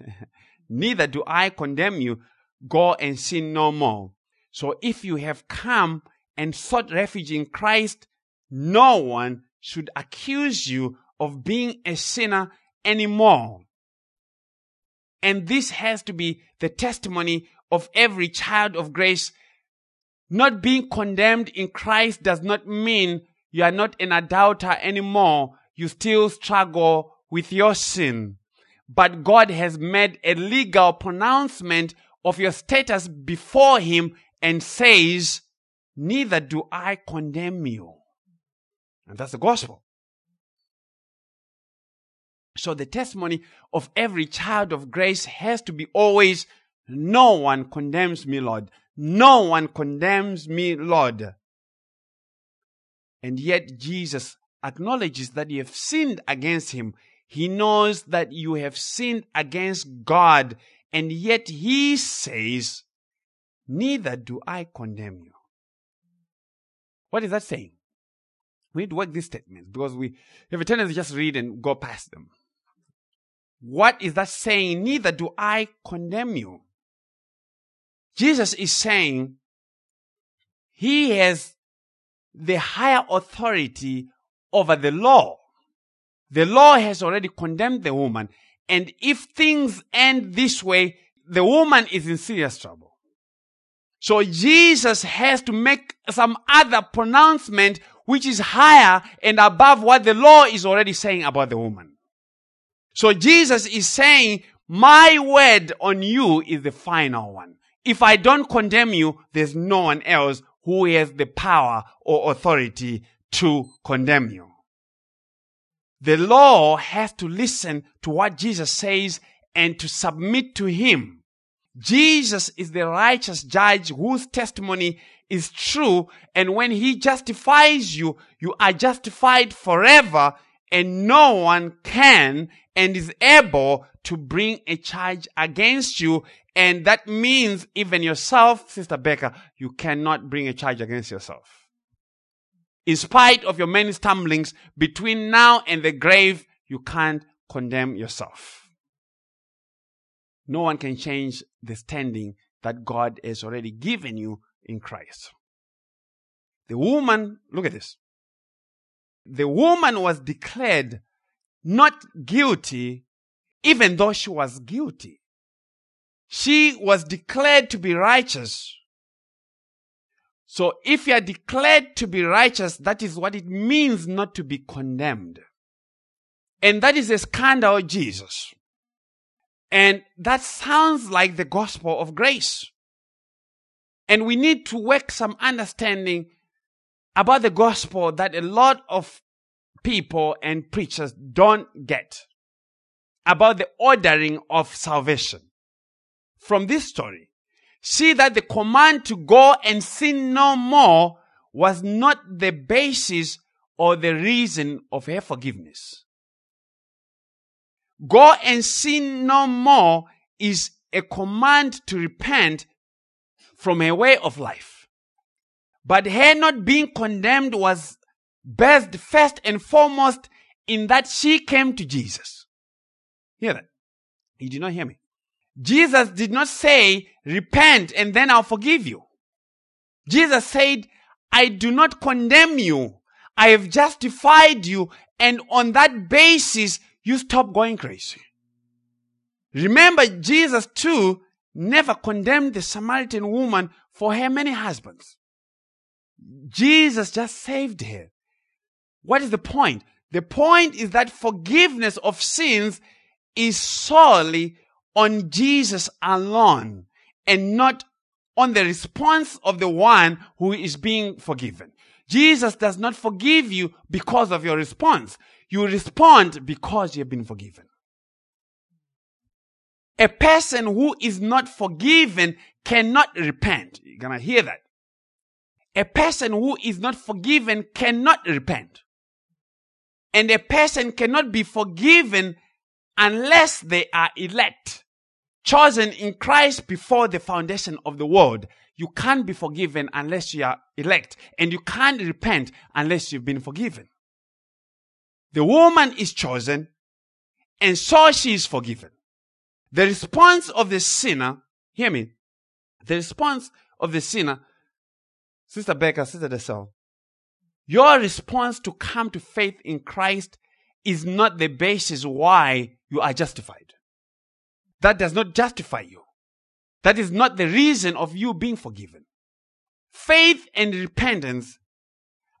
<laughs> Neither do I condemn you. Go and sin no more. So if you have come and sought refuge in Christ, no one should accuse you of being a sinner anymore. And this has to be the testimony of every child of grace. Not being condemned in Christ does not mean you are not an adulterer anymore. You still struggle with your sin. But God has made a legal pronouncement of your status before Him and says, Neither do I condemn you. And that's the gospel. So the testimony of every child of grace has to be always, no one condemns me, Lord. No one condemns me, Lord. And yet Jesus acknowledges that you have sinned against him. He knows that you have sinned against God. And yet he says, neither do I condemn you. What is that saying? We need to work these statements because we have a tendency to just read and go past them. What is that saying? Neither do I condemn you. Jesus is saying he has the higher authority over the law. The law has already condemned the woman. And if things end this way, the woman is in serious trouble. So Jesus has to make some other pronouncement which is higher and above what the law is already saying about the woman. So Jesus is saying, my word on you is the final one. If I don't condemn you, there's no one else who has the power or authority to condemn you. The law has to listen to what Jesus says and to submit to him. Jesus is the righteous judge whose testimony is true. And when he justifies you, you are justified forever and no one can and is able to bring a charge against you. And that means even yourself, Sister Becca, you cannot bring a charge against yourself. In spite of your many stumblings between now and the grave, you can't condemn yourself. No one can change the standing that God has already given you in Christ. The woman, look at this the woman was declared not guilty even though she was guilty. She was declared to be righteous. So if you are declared to be righteous, that is what it means not to be condemned. And that is a scandal Jesus. And that sounds like the gospel of grace. And we need to work some understanding about the gospel that a lot of people and preachers don't get about the ordering of salvation. From this story, see that the command to go and sin no more was not the basis or the reason of her forgiveness. Go and sin no more is a command to repent from a way of life. But her not being condemned was based first and foremost in that she came to Jesus. Hear that? You did not hear me. Jesus did not say, repent and then I'll forgive you. Jesus said, I do not condemn you. I have justified you, and on that basis, you stop going crazy. Remember, Jesus too never condemned the Samaritan woman for her many husbands. Jesus just saved her. What is the point? The point is that forgiveness of sins is solely on Jesus alone and not on the response of the one who is being forgiven. Jesus does not forgive you because of your response. You respond because you have been forgiven. A person who is not forgiven cannot repent. You're gonna hear that. A person who is not forgiven cannot repent. And a person cannot be forgiven unless they are elect, chosen in Christ before the foundation of the world. You can't be forgiven unless you are elect, and you can't repent unless you've been forgiven. The woman is chosen, and so she is forgiven. The response of the sinner, hear me, the response of the sinner, Sister Becker, Sister Desel, your response to come to faith in Christ is not the basis why you are justified. That does not justify you. That is not the reason of you being forgiven. Faith and repentance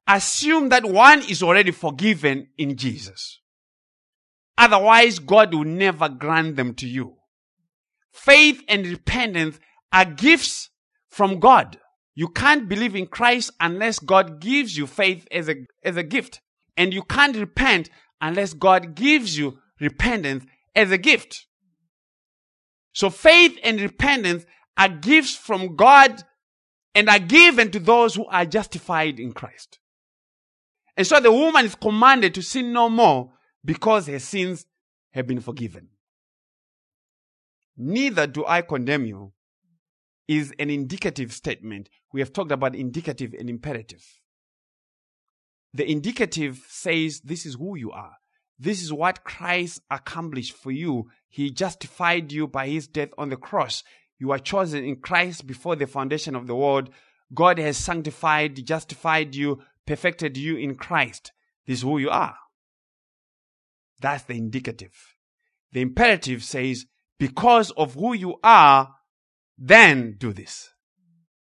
assume that one is already forgiven in Jesus. Otherwise, God will never grant them to you. Faith and repentance are gifts from God. You can't believe in Christ unless God gives you faith as a, as a gift. And you can't repent unless God gives you repentance as a gift. So faith and repentance are gifts from God and are given to those who are justified in Christ. And so the woman is commanded to sin no more because her sins have been forgiven. Neither do I condemn you is an indicative statement. We have talked about indicative and imperative. The indicative says this is who you are. This is what Christ accomplished for you. He justified you by his death on the cross. You are chosen in Christ before the foundation of the world. God has sanctified, justified you, perfected you in Christ. This is who you are. That's the indicative. The imperative says, because of who you are, then do this.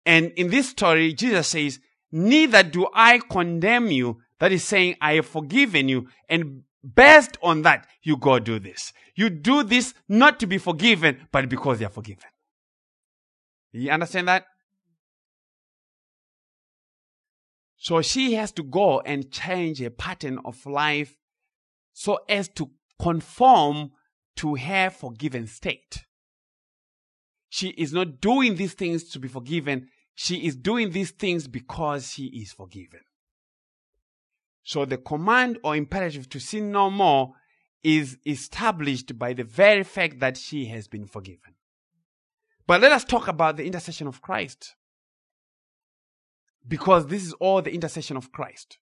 And in this story, Jesus says, neither do I condemn you. That is saying, I have forgiven you. And based on that, you go do this. You do this not to be forgiven, but because you're forgiven. You understand that? So she has to go and change a pattern of life so as to conform to her forgiven state. She is not doing these things to be forgiven. She is doing these things because she is forgiven. So the command or imperative to sin no more is established by the very fact that she has been forgiven. But let us talk about the intercession of Christ. Because this is all the intercession of Christ.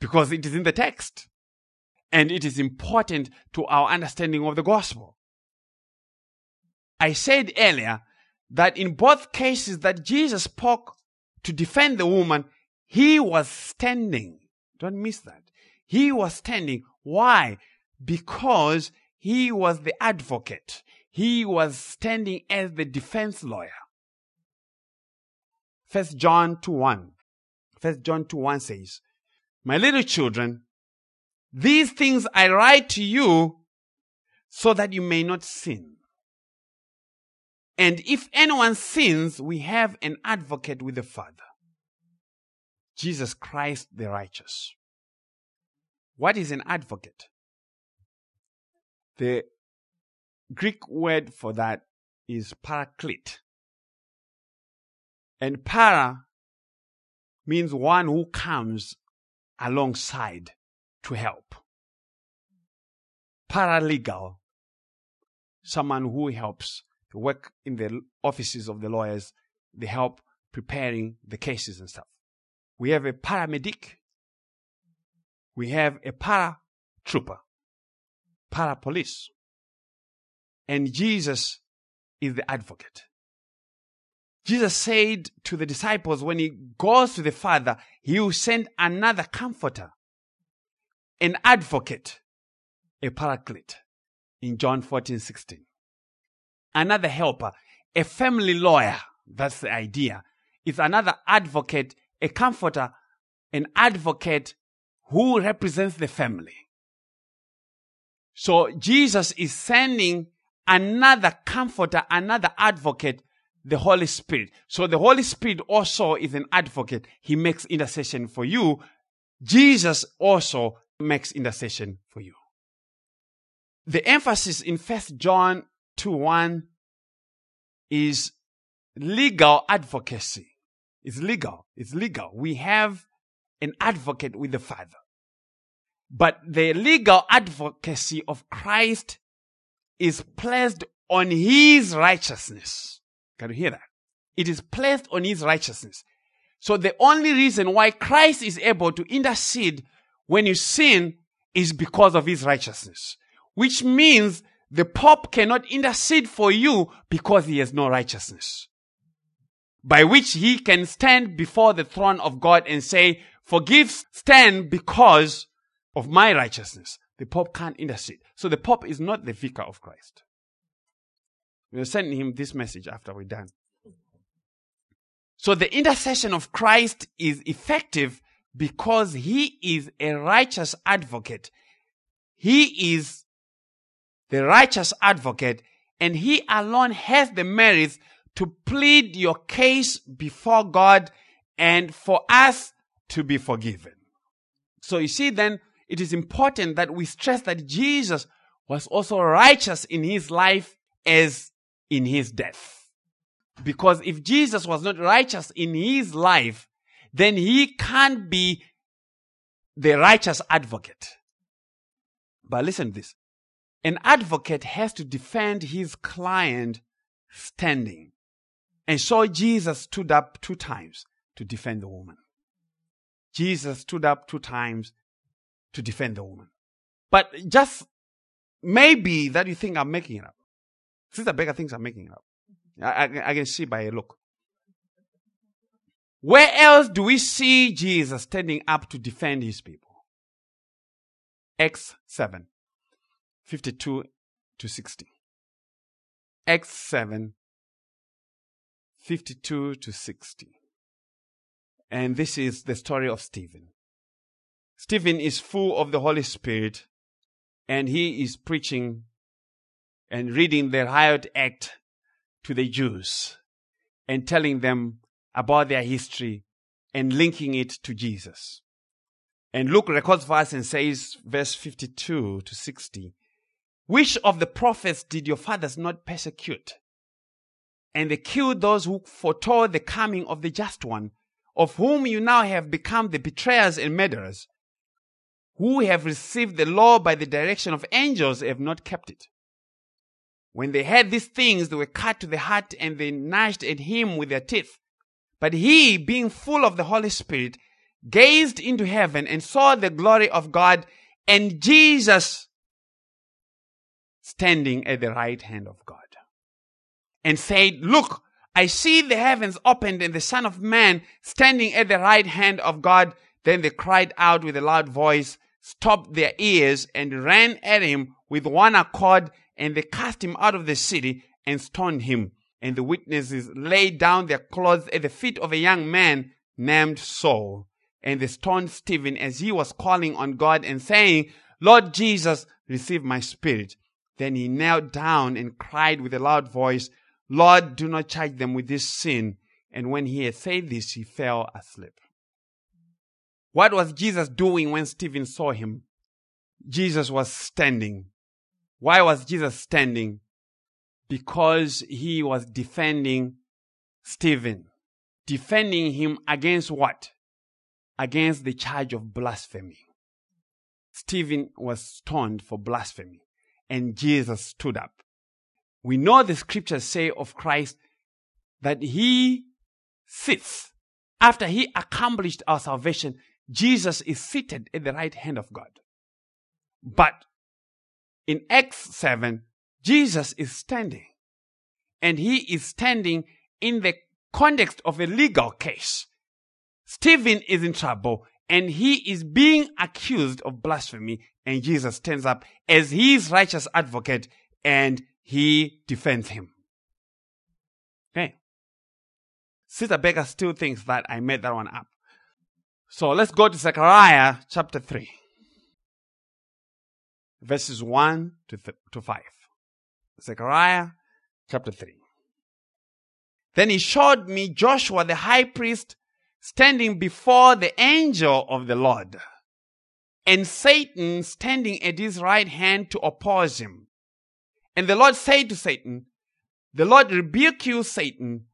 Because it is in the text. And it is important to our understanding of the gospel. I said earlier that in both cases that Jesus spoke to defend the woman, he was standing. Don't miss that. He was standing. Why? Because he was the advocate. He was standing as the defense lawyer. First John 2 1. First John 2 1 says, My little children, these things I write to you so that you may not sin. And if anyone sins, we have an advocate with the Father. Jesus Christ the righteous. What is an advocate? The Greek word for that is paraclete. And para means one who comes alongside to help. Paralegal, someone who helps to work in the offices of the lawyers, they help preparing the cases and stuff. We have a paramedic. We have a paratrooper, para police. And Jesus is the advocate. Jesus said to the disciples when he goes to the Father, he will send another comforter, an advocate, a paraclete in John 14, 16. Another helper, a family lawyer. That's the idea. It's another advocate, a comforter, an advocate who represents the family. So Jesus is sending another comforter, another advocate, the Holy Spirit. So the Holy Spirit also is an advocate. He makes intercession for you. Jesus also makes intercession for you. The emphasis in First John 2 1 is legal advocacy. It's legal. It's legal. We have an advocate with the Father. But the legal advocacy of Christ is placed on his righteousness. Can you hear that? It is placed on his righteousness. So the only reason why Christ is able to intercede when you sin is because of his righteousness, which means the Pope cannot intercede for you because he has no righteousness. By which he can stand before the throne of God and say, forgive, stand because of my righteousness. The Pope can't intercede. So the Pope is not the vicar of Christ. We'll send him this message after we're done. So the intercession of Christ is effective because he is a righteous advocate. He is the righteous advocate and he alone has the merits to plead your case before God and for us to be forgiven. So you see then, it is important that we stress that Jesus was also righteous in his life as in his death. Because if Jesus was not righteous in his life, then he can't be the righteous advocate. But listen to this. An advocate has to defend his client standing. And so Jesus stood up two times to defend the woman. Jesus stood up two times to defend the woman. But just maybe that you think I'm making it up. Sister Becca thinks I'm making up. I, I, I can see by a look. Where else do we see Jesus standing up to defend his people? Acts 7, 52 to 60. Acts 7, 52 to 60. And this is the story of Stephen. Stephen is full of the Holy Spirit and he is preaching and reading the riot act to the Jews and telling them about their history and linking it to Jesus. And Luke records for us and says, verse 52 to 60, which of the prophets did your fathers not persecute? And they killed those who foretold the coming of the just one, of whom you now have become the betrayers and murderers, who have received the law by the direction of angels have not kept it. When they heard these things, they were cut to the heart and they gnashed at him with their teeth. But he, being full of the Holy Spirit, gazed into heaven and saw the glory of God and Jesus standing at the right hand of God. And said, Look, I see the heavens opened and the Son of Man standing at the right hand of God. Then they cried out with a loud voice, stopped their ears, and ran at him with one accord and they cast him out of the city and stoned him. And the witnesses laid down their clothes at the feet of a young man named Saul. And they stoned Stephen as he was calling on God and saying, Lord Jesus, receive my spirit. Then he knelt down and cried with a loud voice, Lord, do not charge them with this sin. And when he had said this, he fell asleep. What was Jesus doing when Stephen saw him? Jesus was standing why was Jesus standing? Because he was defending Stephen. Defending him against what? Against the charge of blasphemy. Stephen was stoned for blasphemy and Jesus stood up. We know the scriptures say of Christ that he sits after he accomplished our salvation. Jesus is seated at the right hand of God. But in Acts 7, Jesus is standing. And he is standing in the context of a legal case. Stephen is in trouble and he is being accused of blasphemy and Jesus stands up as his righteous advocate and he defends him. Okay. Sister Baker still thinks that I made that one up. So let's go to Zechariah chapter 3, verses 1 to, th- to 5. Zechariah chapter 3. Then he showed me Joshua the high priest standing before the angel of the Lord, and Satan standing at his right hand to oppose him. And the Lord said to Satan, The Lord rebuke you, Satan.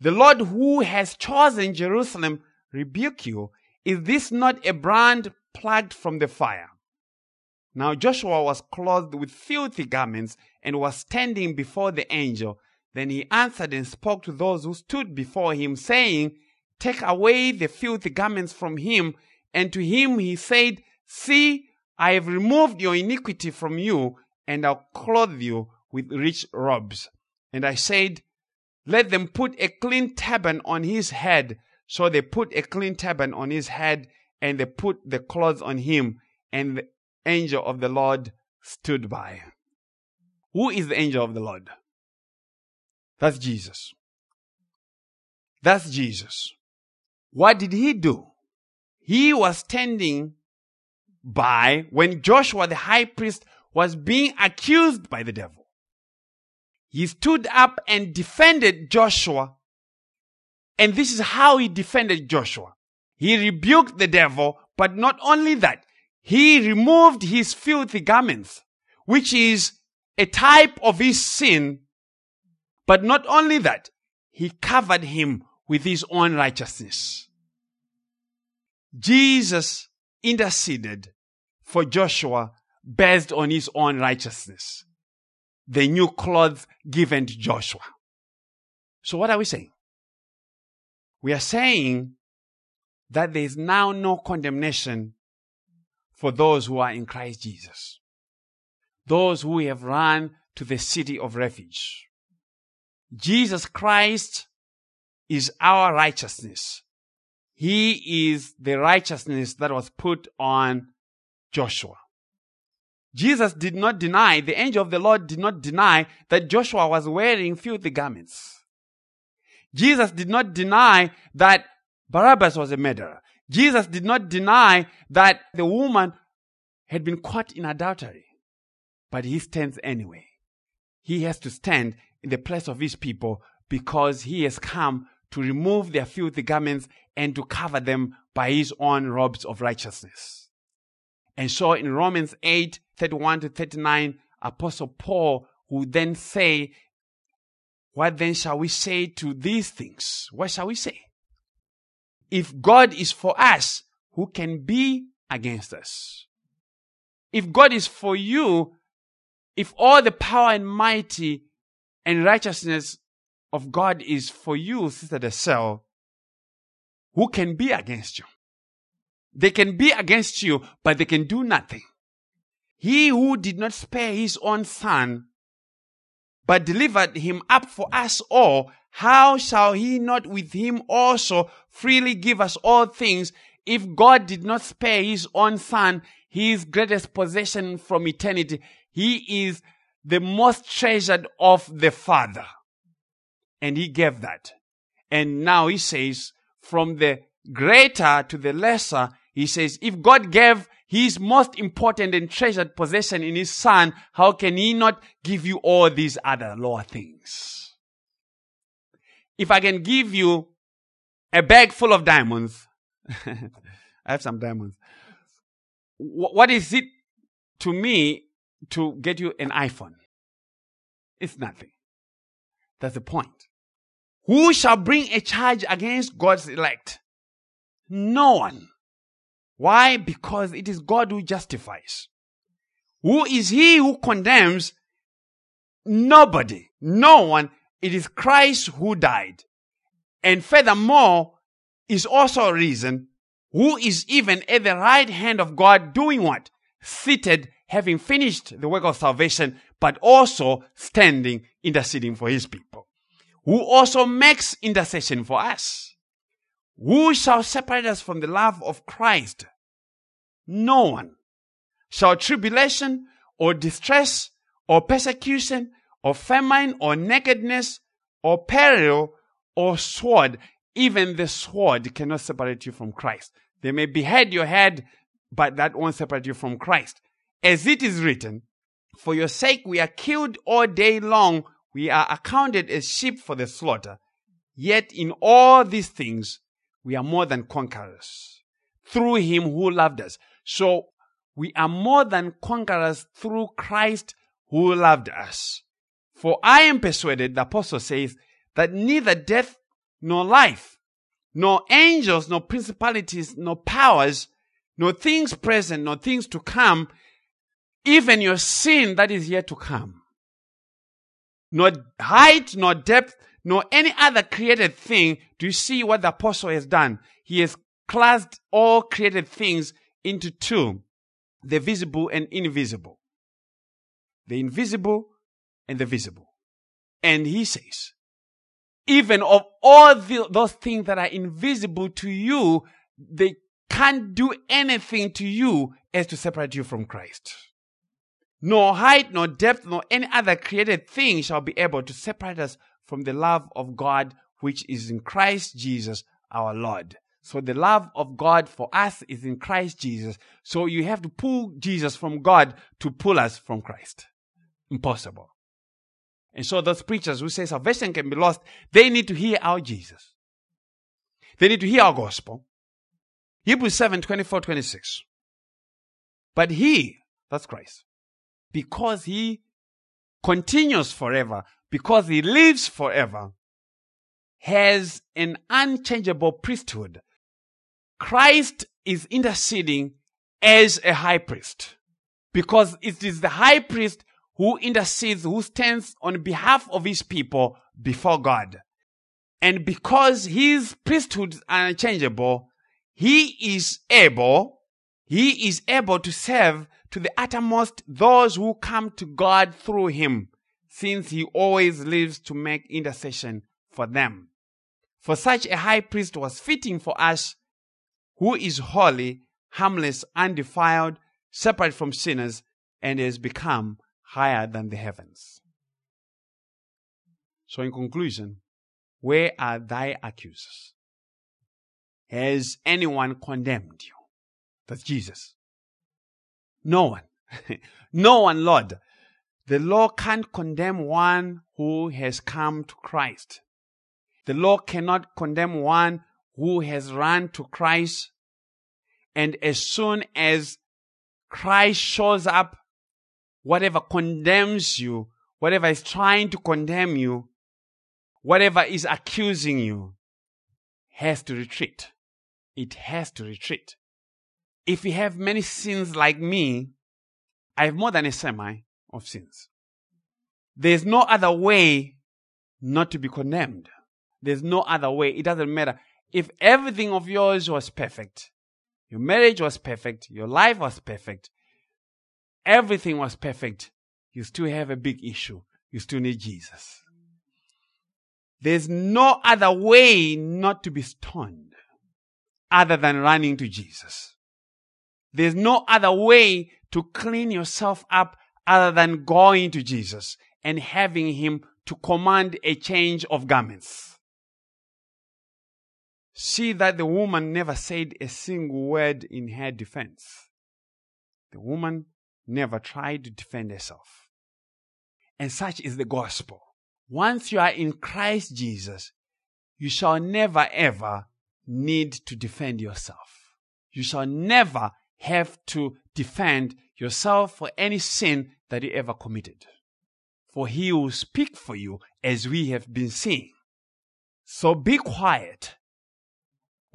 The Lord who has chosen Jerusalem rebuke you. Is this not a brand plucked from the fire? Now Joshua was clothed with filthy garments and was standing before the angel. Then he answered and spoke to those who stood before him, saying, Take away the filthy garments from him. And to him he said, See, I have removed your iniquity from you, and I'll clothe you with rich robes. And I said, Let them put a clean turban on his head. So they put a clean turban on his head, and they put the clothes on him, and angel of the Lord stood by. Who is the angel of the Lord? That's Jesus. That's Jesus. What did he do? He was standing by when Joshua the high priest was being accused by the devil. He stood up and defended Joshua and this is how he defended Joshua. He rebuked the devil, but not only that, he removed his filthy garments, which is a type of his sin. But not only that, he covered him with his own righteousness. Jesus interceded for Joshua based on his own righteousness. The new clothes given to Joshua. So what are we saying? We are saying that there is now no condemnation for those who are in Christ Jesus. Those who have run to the city of refuge. Jesus Christ is our righteousness. He is the righteousness that was put on Joshua. Jesus did not deny, the angel of the Lord did not deny that Joshua was wearing filthy garments. Jesus did not deny that Barabbas was a murderer. Jesus did not deny that the woman had been caught in adultery. But he stands anyway. He has to stand in the place of his people because he has come to remove their filthy garments and to cover them by his own robes of righteousness. And so in Romans 8, 31 to 39, Apostle Paul would then say, What then shall we say to these things? What shall we say? If God is for us, who can be against us? If God is for you, if all the power and mighty and righteousness of God is for you, Sister Desel, who can be against you? They can be against you, but they can do nothing. He who did not spare his own son, but delivered him up for us all, how shall he not with him also freely give us all things? If God did not spare his own son, his greatest possession from eternity, he is the most treasured of the Father. And he gave that. And now he says, from the greater to the lesser, he says, if God gave his most important and treasured possession in his son, how can he not give you all these other lower things? If I can give you a bag full of diamonds, <laughs> I have some diamonds. What is it to me to get you an iPhone? It's nothing. That's the point. Who shall bring a charge against God's elect? No one. Why? Because it is God who justifies. Who is he who condemns? Nobody. No one. It is Christ who died. And furthermore, is also a reason who is even at the right hand of God doing what? Seated, having finished the work of salvation, but also standing, interceding for his people. who also makes intercession for us. Who shall separate us from the love of Christ? No one. Shall tribulation or distress or persecution or famine or nakedness or peril or sword, even the sword cannot separate you from Christ. They may behead your head, but that won't separate you from Christ. As it is written, for your sake we are killed all day long, we are accounted as sheep for the slaughter. Yet in all these things we are more than conquerors through him who loved us. So we are more than conquerors through Christ who loved us. For I am persuaded, the apostle says, that neither death nor life, nor angels, nor principalities, nor powers, nor things present, nor things to come, even your sin that is yet to come, nor height, nor depth, nor any other created thing. Do you see what the apostle has done? He has classed all created things into two the visible and invisible. The invisible and the visible. And he says, even of all the, those things that are invisible to you, they can't do anything to you as to separate you from Christ. Nor height, nor depth, nor any other created thing shall be able to separate us from the love of God which is in Christ Jesus our Lord. So the love of God for us is in Christ Jesus. So you have to pull Jesus from God to pull us from Christ. Impossible. And so those preachers who say salvation can be lost, they need to hear our Jesus. They need to hear our gospel. Hebrews 7, 24, 26. But he, that's Christ, because he continues forever, because he lives forever, has an unchangeable priesthood Christ is interceding as a high priest because it is the high priest who intercedes, who stands on behalf of his people before God. And because his priesthood is unchangeable, he is able, he is able to serve to the uttermost those who come to God through him, since he always lives to make intercession for them. For such a high priest was fitting for us who is holy, harmless, undefiled, separate from sinners, and has become higher than the heavens. So, in conclusion, where are thy accusers? Has anyone condemned you? That's Jesus. No one. <laughs> no one, Lord. The law can't condemn one who has come to Christ. The law cannot condemn one who has run to Christ. And as soon as Christ shows up, whatever condemns you, whatever is trying to condemn you, whatever is accusing you, has to retreat. It has to retreat. If you have many sins like me, I have more than a semi of sins. There's no other way not to be condemned. There's no other way. It doesn't matter. If everything of yours was perfect, your marriage was perfect, your life was perfect, everything was perfect, you still have a big issue. You still need Jesus. There's no other way not to be stoned other than running to Jesus. There's no other way to clean yourself up other than going to Jesus and having Him to command a change of garments. See that the woman never said a single word in her defense. The woman never tried to defend herself. And such is the gospel. Once you are in Christ Jesus, you shall never ever need to defend yourself. You shall never have to defend yourself for any sin that you ever committed. For he will speak for you as we have been seeing. So be quiet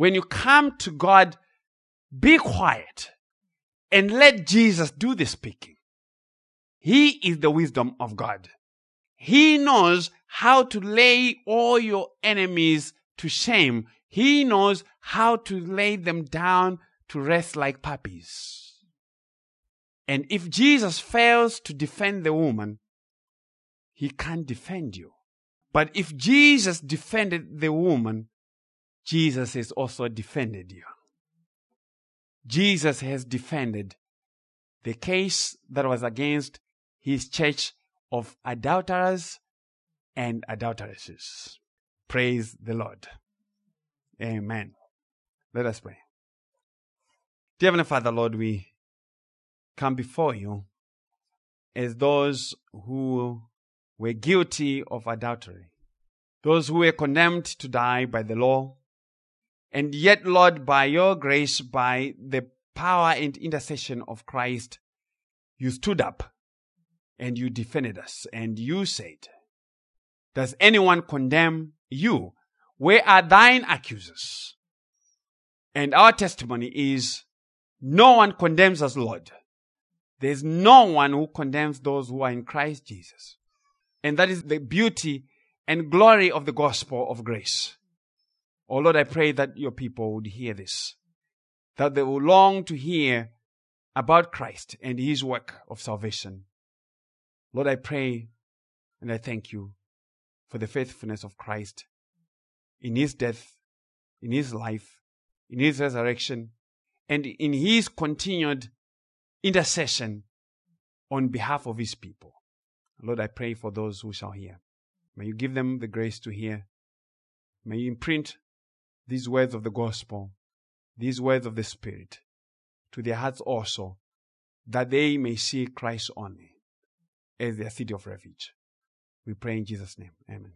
when you come to God, be quiet and let Jesus do the speaking. He is the wisdom of God. He knows how to lay all your enemies to shame. He knows how to lay them down to rest like puppies. And if Jesus fails to defend the woman, he can't defend you. But if Jesus defended the woman, Jesus has also defended you. Jesus has defended the case that was against his church of adulterers and adulteresses. Praise the Lord. Amen. Let us pray. Dear Heavenly Father, Lord, we come before you as those who were guilty of adultery, those who were condemned to die by the law, and yet, Lord, by your grace, by the power and intercession of Christ, you stood up and you defended us, and you said, Does anyone condemn you? Where are thine accusers? And our testimony is, No one condemns us, Lord. There's no one who condemns those who are in Christ Jesus. And that is the beauty and glory of the gospel of grace. Oh Lord, I pray that your people would hear this, that they will long to hear about Christ and his work of salvation. Lord, I pray and I thank you for the faithfulness of Christ in his death, in his life, in his resurrection, and in his continued intercession on behalf of his people. Lord, I pray for those who shall hear. May you give them the grace to hear. May you imprint these words of the gospel, these words of the Spirit, to their hearts also, that they may see Christ only as their city of refuge. We pray in Jesus' name. Amen.